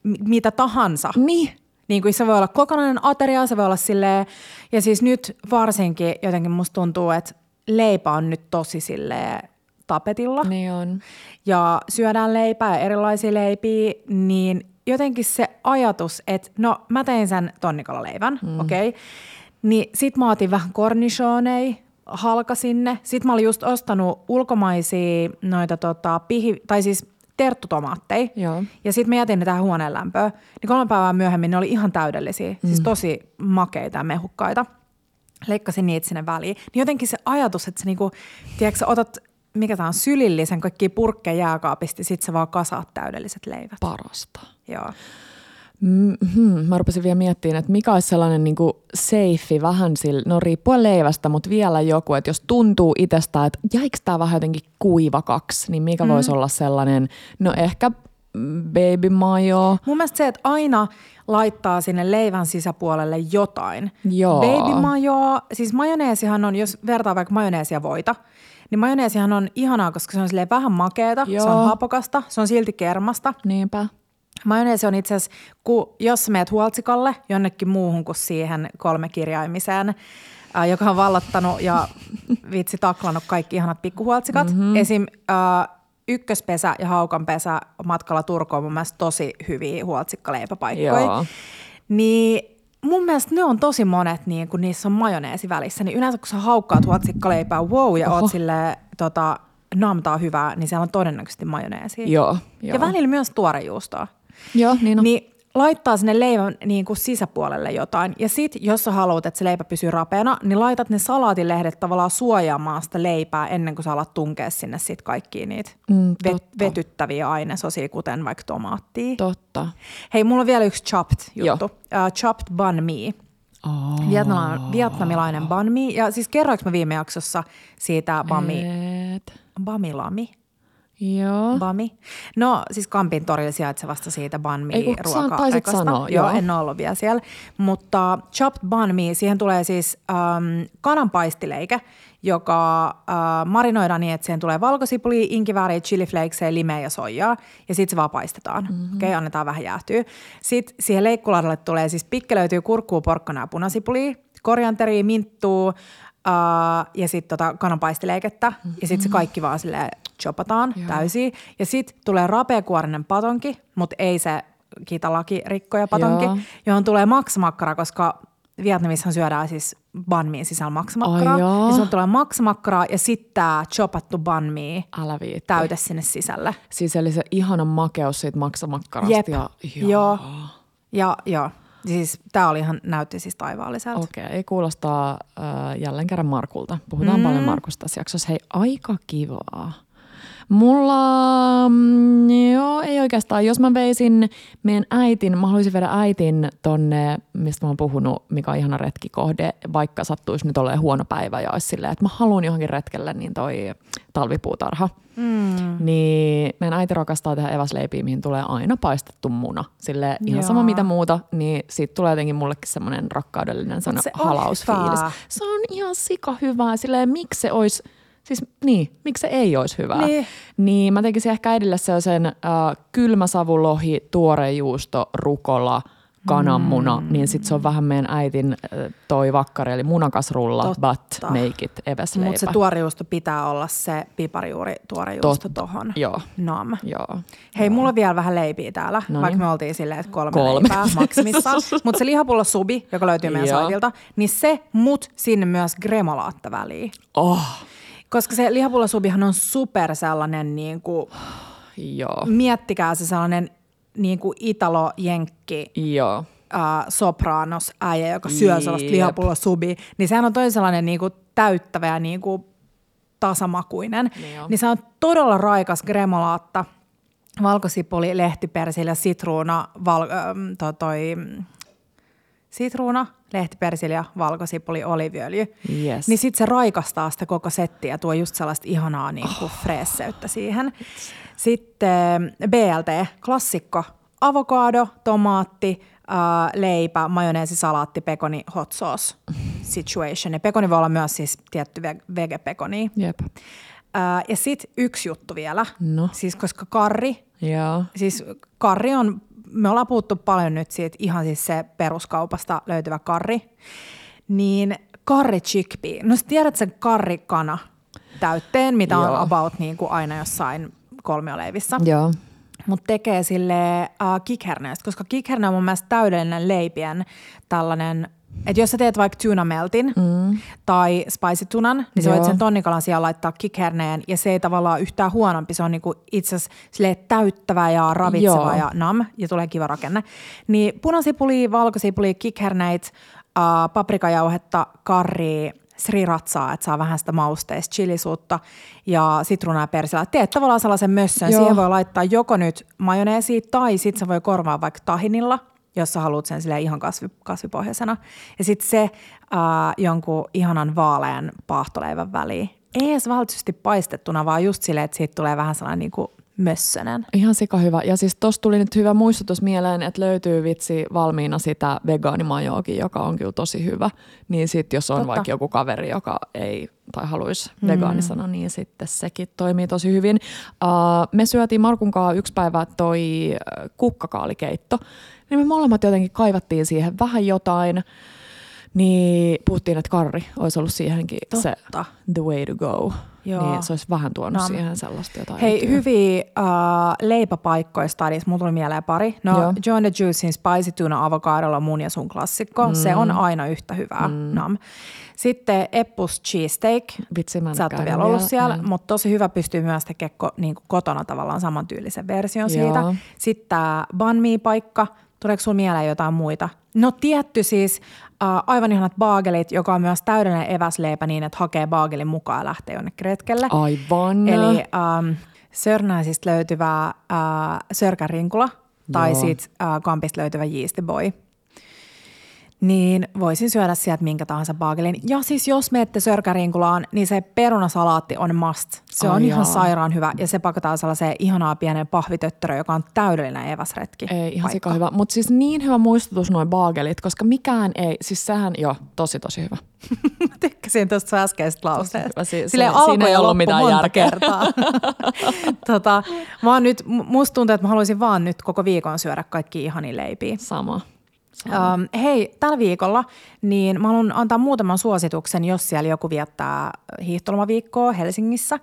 mi- mitä tahansa. Niin. Niin kuin se voi olla kokonainen ateria, se voi olla silleen, ja siis nyt varsinkin jotenkin musta tuntuu, että leipä on nyt tosi silleen tapetilla Niin on. ja syödään leipää ja erilaisia leipiä, niin jotenkin se ajatus, että no mä tein sen tonnikalaleivän, mm. okei, okay, niin sit mä otin vähän cornichonei, halkasin ne. Sitten mä olin just ostanut ulkomaisia noita tota, pihi, tai siis terttutomaatteja. Joo. Ja sitten mä jätin ne tähän huoneen lämpöön. Niin kolme päivää myöhemmin ne oli ihan täydellisiä. Mm. Siis tosi makeita ja mehukkaita. Leikkasin niitä sinne väliin. Niin jotenkin se ajatus, että sä niinku, tiedätkö, sä otat, mikä tää on, sylillisen kaikki purkkeja jääkaapista, ja sit sä vaan kasaat täydelliset leivät. Parasta. Joo. Mm-hmm. Mä rupesin vielä miettimään, että mikä olisi sellainen niin safe vähän sillä, no riippuen leivästä, mutta vielä joku, että jos tuntuu itsestä, että jäikö tämä vähän jotenkin kuivakaksi, niin mikä mm. voisi olla sellainen, no ehkä baby mayo. Mun mielestä se, että aina laittaa sinne leivän sisäpuolelle jotain. Joo. Baby mayo, siis majoneesihan on, jos vertaa vaikka majoneesia voita, niin majoneesihan on ihanaa, koska se on vähän makeeta, se Joo. on hapokasta, se on silti kermasta. Niinpä. Majoneesi on itse asiassa, kun, jos meet huoltsikalle jonnekin muuhun kuin siihen kolmekirjaimiseen, ää, joka on vallattanut ja vitsi taklannut kaikki ihanat pikkuhuoltsikat. Mm-hmm. Esim. Ää, ykköspesä ja haukanpesä matkalla Turkoon on mun mielestä tosi hyviä huoltsikkaleipäpaikkoja. Joo. Niin mun mielestä ne on tosi monet, niin kun niissä on majoneesi välissä, niin yleensä kun sä haukkaat huoltsikkaleipää wow ja Oho. oot silleen, tota, namtaa hyvää, niin siellä on todennäköisesti majoneesia. Joo, joo. Ja välillä myös tuorejuustoa. Joo, niin on. Niin laittaa sinne leivän niin kuin sisäpuolelle jotain. Ja sit, jos sä haluat, että se leipä pysyy rapeana, niin laitat ne salaatilehdet tavallaan suojaamaan sitä leipää ennen kuin sä alat tunkea sinne sit kaikkiin niitä Mm, vet- vetyttäviä ainesosia, kuten vaikka tomaattia. Totta. Hei, mulla on vielä yksi chopped Joo. juttu. Uh, chopped banh mi. Oh. Vietnam, vietnamilainen banh mi. Ja siis kerroinko mä viime jaksossa siitä banh mi? Et. Bamilami? Joo. Bami. No siis Kampin torilla sijaitsevasta siitä banh mi Ei, kun sä ruoka sanoa, joo. joo. en ole ollut vielä siellä. Mutta chopped banh mi, siihen tulee siis ähm, kananpaistileike, joka äh, marinoidaan niin, että siihen tulee valkosipuli, inkivääriä, chiliflakesja, limeä ja soijaa. Ja sitten se vaan paistetaan. Mm-hmm. Okei, okay, annetaan vähän jäätyä. Sitten siihen leikkuladalle tulee siis pikkelöityy kurkkuu, porkkana ja punasipulia, korianteria, minttuu, Uh, ja sitten tota kananpaistileikettä. Mm-hmm. Ja sitten se kaikki vaan silleen chopataan Joo. täysin. Ja sitten tulee rapeakuorinen patonki, mutta ei se kiitalaki rikkoja patonki, Joo. johon tulee maksamakkara, koska Vietnamissahan syödään siis banh miin sisällä maksamakkaraa. Joo. Ja sun tulee maksamakkaraa ja sitten tämä chopattu banh mi Älä viitti. täyte sinne sisälle. Siis eli se ihana makeus siitä maksamakkarasta. Jep. Ja, Joo. Ja joo, siis tämä oli ihan, näytti siis taivaalliselta. Okei, okay, kuulostaa äh, jälleen kerran Markulta. Puhutaan mm. paljon Markusta tässä jaksossa. Hei, aika kivaa. Mulla, mm, joo, ei oikeastaan. Jos mä veisin meidän äitin, mä haluaisin viedä äitin tonne, mistä mä oon puhunut, mikä on ihana retkikohde, vaikka sattuisi nyt olemaan huono päivä ja olisi silleen, että mä haluan johonkin retkelle, niin toi talvipuutarha. Mm. Niin meidän äiti rakastaa tehdä eväsleipiä, mihin tulee aina paistettu muna. Sille ihan Joo. sama mitä muuta, niin siitä tulee jotenkin mullekin semmoinen rakkaudellinen se halausfiilis. Se on ihan sika hyvää. Silleen, miksi se olisi, siis niin, miksi se ei olisi hyvää. Niin. niin mä tekisin ehkä äidille sellaisen äh, kylmäsavulohi, tuore juusto, rukola, kananmuna, mm. niin sitten se on vähän meidän äitin äh, toi vakkari, eli munakasrulla, Totta. but make it eväsleipä. Mutta se tuorejuusto pitää olla se piparjuuri tuorejuusto tohon. Joo. Nam. Joo. Hei, mulla on vielä vähän leipiä täällä, Noniin. vaikka me oltiin silleen, että kolme, Kolme. leipää maksimissaan. Mutta se lihapullo subi, joka löytyy meidän Joo. saitilta, niin se mut sinne myös gremolaatta väliin. Oh, Koska se lihapullo subihan on super sellainen, niin kuin, joo. miettikää se sellainen niin kuin italo-jenkki Joo. äh, sopranos äijä, joka syö sellaista Jep. lihapullo subi, niin sehän on toinen sellainen niin kuin täyttävä ja niin kuin tasamakuinen. Niin niin se on todella raikas gremolaatta, valkosipuli, lehtipersilja, sitruuna, val, to, toi, mm, sitruuna, lehtipersilja, valkosipuli, oliviöljy. Yes. Niin sitten se raikastaa sitä koko settiä ja tuo just sellaista ihanaa niin kuin oh. freesseyttä siihen. Sitten BLT, klassikko, avokado, tomaatti, äh, leipä, majoneesi, salaatti, pekoni, hot sauce situation. Ja pekoni voi olla myös siis tietty ve- vegepekoni. Jep. Äh, ja sitten yksi juttu vielä, No. siis koska karri, Joo. siis karri on, me ollaan puhuttu paljon nyt siitä ihan siis se peruskaupasta löytyvä karri, niin karri chickpea, no sä tiedät sen karrikana täytteen, mitä on Joo. about niin kuin aina jossain kolmioleivissä, Joo. mutta tekee sille äh, kikherneestä, koska kikherne on mun mielestä täydellinen leipien tällainen, että jos sä teet vaikka tuna meltin mm. tai spicy tunan, niin sä voit sen tonnikalan sijaan laittaa kikherneen ja se ei tavallaan yhtään huonompi. Se on niinku itse asiassa täyttävä ja ravitseva Joo. ja nam ja tulee kiva rakenne. Niin punasipuli, valkosipuli, kikherneit, äh, paprikajauhetta, karri, sriratsaa, että saa vähän sitä mausteista chilisuutta ja sitruunaa ja persilää. Teet tavallaan sellaisen mössön. Joo. Siihen voi laittaa joko nyt majoneesi tai sitten se voi korvaa vaikka tahinilla, jos sä haluat sen silleen ihan kasvi, kasvipohjaisena. Ja sitten se äh, jonkun ihanan vaalean paahtoleivän väliin. Ei edes välttämättä paistettuna, vaan just silleen, että siitä tulee vähän sellainen niinku Mössönen. Ihan sika hyvä. Ja siis tosta tuli nyt hyvä muistutus mieleen, että löytyy vitsi valmiina sitä vegaanimajookin, joka on kyllä tosi hyvä. Niin sit jos on Totta. vaikka joku kaveri, joka ei tai haluaisi mm. vegaanisana, niin sitten sekin toimii tosi hyvin. Uh, me syötiin Markun kanssa yksi päivä toi kukkakaalikeitto. Niin me molemmat jotenkin kaivattiin siihen vähän jotain. Niin puhuttiin, että karri olisi ollut siihenkin se Totta. the way to go. Joo. Niin se olisi vähän tuonut No. siihen sellaista jotain. Hei, etyä. hyviä uh, leipäpaikkoja stadissa. Mulla tuli mieleen pari. No, Joo. John the Juicein Spicy Tuna Avocadolla mun ja sun klassikko. Mm. Se on aina yhtä hyvää. Mm. Nam. Sitten Eppus Cheesesteak. Vitsi, mä en Sä käynyt vielä ollut vielä. siellä, En. mutta tosi hyvä pystyy myös tekemään niin kotona tavallaan samantyylisen version Joo. siitä. Sitten tämä banh mi-paikka. Tuleeko sulla mieleen jotain muita? No tietty siis äh, aivan ihanat baagelit, joka on myös täydellinen eväsleipä niin, että hakee baagelin mukaan ja lähtee jonnekin retkelle. Aivan. Eli ähm, Sörnäisistä löytyvä äh, sörkärinkula tai Joo. sitten äh, Kampista löytyvä Yeasty Boy. Niin voisin syödä sieltä minkä tahansa baagelin. Ja siis jos menette sörkärinkulaan, niin se perunasalaatti on must. Se on Ai ihan jaa. sairaan hyvä ja se pakataan sellaiseen ihanaa pienen pahvitöttörö, joka on täydellinen eväsretki. Ei, ihan sika hyvä. Mutta siis niin hyvä muistutus noin baagelit, koska mikään ei, siis sehän jo tosi tosi hyvä. Mä tykkäsin tuosta äskeisestä lauseesta. Si- siinä- alkoi ja ollut mitään monta järkeä. kertaa. tota, mä nyt, mu- musta tuntuu, että mä haluaisin vaan nyt koko viikon syödä kaikki ihania leipiä. Sama. Um, hei, tällä viikolla niin mä haluan antaa muutaman suosituksen, jos siellä joku viettää hiihtolomaviikkoa Helsingissä.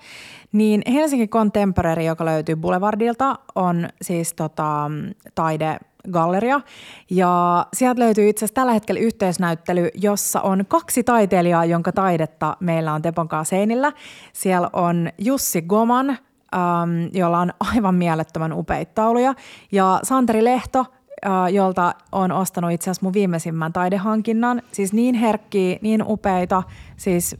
Niin Helsinki Contemporary, joka löytyy Boulevardilta, on siis tota, taidegalleria. Ja sieltä löytyy itse asiassa tällä hetkellä yhteisnäyttely, jossa on kaksi taiteilijaa, jonka taidetta meillä on Tepon kanssa seinillä. Siellä on Jussi Goman, um, jolla on aivan mielettömän upeita tauluja, ja Santeri Lehto, jolta on ostanut itse asiassa mun viimeisimmän taidehankinnan. Siis niin herkkiä, niin upeita, siis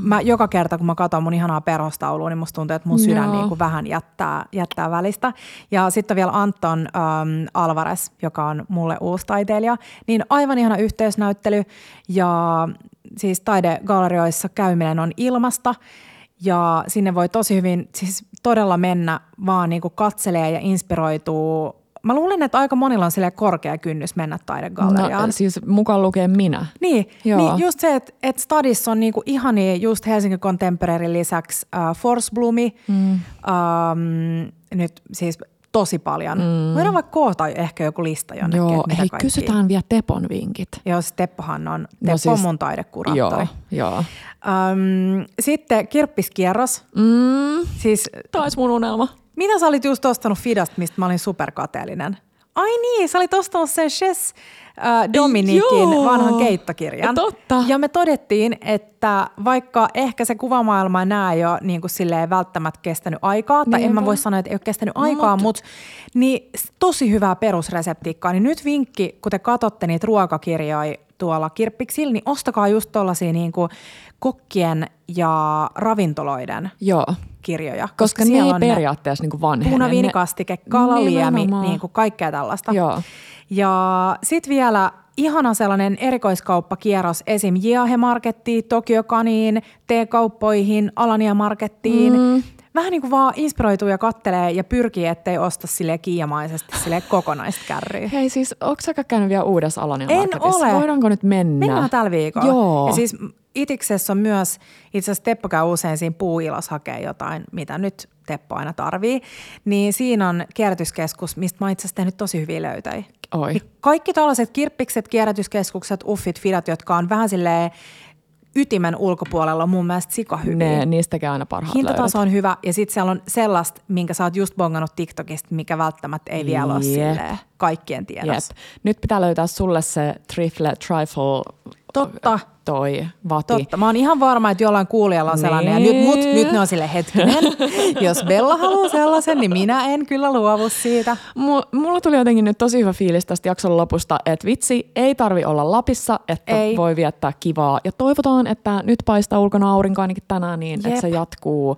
mä joka kerta, kun mä katson mun ihanaa perhostaulua, niin musta tuntuu, että mun sydän Joo. niin kuin vähän jättää, jättää välistä. Ja sitten on vielä Anton ähm, Alvarez, joka on mulle uusi taiteilija. Niin aivan ihana yhteisnäyttely ja siis taidegallerioissa käyminen on ilmasta. Ja sinne voi tosi hyvin siis todella mennä vaan niin kuin katselee ja inspiroituu. Mä luulen, että aika monilla on sille korkea kynnys mennä taidegalleriaan. No, siis mukaan lukee minä. Niin, Joo. niin just se, että et Stadissa on niinku ihania just Helsingin Contemporary lisäksi Force Bloomi, mm. um, nyt siis tosi paljon. Mm. Voidaan vaikka koota ehkä joku lista jonnekin, Joo, mitä hei, kaikkia. kysytään vielä Tepon vinkit. Joo, siis Teppohan on, Teppo No no siis- on mun taidekuraattori. Joo, joo. Um, sitten kirppiskierros. Mm, Siis taisi mun unelma. mitä sä olit just ostanut Fidasta, mistä mä olin superkateellinen? Ai niin, sä olit ostanut sen Chess äh, Dominikin Joo. vanhan keittokirjan. Totta. Ja me todettiin, että vaikka ehkä se kuvamaailma ei näe jo niin kuin silleen välttämättä kestänyt aikaa, tai en Niinpä. mä voi sanoa, että ei ole kestänyt aikaa, mutta niin s- tosi hyvää perusreseptiikkaa. Niin nyt vinkki, kun te katsotte niitä ruokakirjoja tuolla kirppiksillä, niin ostakaa just tollasia niin kuin kokkien ja ravintoloiden Joo, kirjoja. koska ne siellä ei on periaatteessa niinku vanhene. punaviinikastike, kalaliemi, Nimenomaan. niin kuin kaikkea tällaista. Joo. Ja sitten vielä ihana sellainen erikoiskauppakierros esim. Jiahe Markettiin, Tokyo Kaniin, T-kauppoihin, Alania Markettiin. Mm. Vähän niin kuin vaan inspiroituu ja kattelee ja pyrkii, ettei osta sille kiiamaisesti sille kokonaista kärryä. Hei siis, onko sä käynyt vielä uudessa Alania En ole. Voidaanko nyt mennä? Mennään tällä viikolla. Joo. Ja siis Itiksessä on myös, itse asiassa Teppo käy usein siinä puuilas hakee jotain, mitä nyt Teppo aina tarvii. Niin siinä on kierrätyskeskus, mistä mä itse asiassa tehnyt tosi hyviä löytöjä. Oi. Niin kaikki tällaiset kirppikset, kierrätyskeskukset, uffit, fidat, jotka on vähän silleen ytimen ulkopuolella on mun mielestä sikahyviä. Ne, niistä käy aina parhaat Hintataso löydöt. on hyvä ja sitten siellä on sellaista, minkä sä oot just bongannut TikTokista, mikä välttämättä ei vielä ole Jep. silleen kaikkien Jep. tiedossa. Nyt pitää löytää sulle se trifle, trifle, Totta. toi vati. Totta. Mä oon ihan varma, että jollain kuulijalla on sellainen. Niin. Ja nyt, mut, nyt ne on sille hetkinen. Jos Bella haluaa sellaisen, niin minä en kyllä luovu siitä. Mu- Mulla tuli jotenkin nyt tosi hyvä fiilis tästä jakson lopusta, että vitsi, ei tarvi olla Lapissa, että Ei. voi viettää kivaa. Ja toivotaan, että nyt paistaa ulkona aurinko ainakin tänään niin, Jep. että se jatkuu.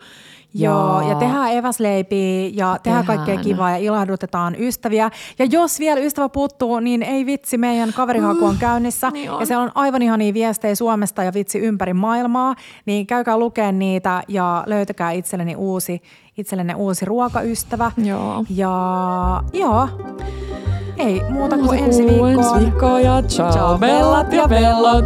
Joo, ja tehdään eväsleipiä ja tehdään, Tehdään. kaikkea kivaa ja ilahdutetaan ystäviä. Ja jos vielä ystävä puuttuu, niin ei vitsi, meidän kaverihaku on käynnissä. niin on. Ja siellä on aivan ihania viestejä Suomesta ja vitsi ympäri maailmaa, niin käykää lukeen niitä ja löytäkää itselleni uusi, itsellenne uusi ruokaystävä. Joo. Ja joo, ei muuta kuin ensi viikkoon. Ensi viikkoon ja ciao, Ciao, bellat ja bellot.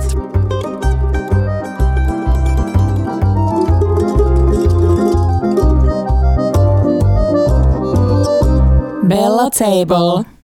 Bella Table.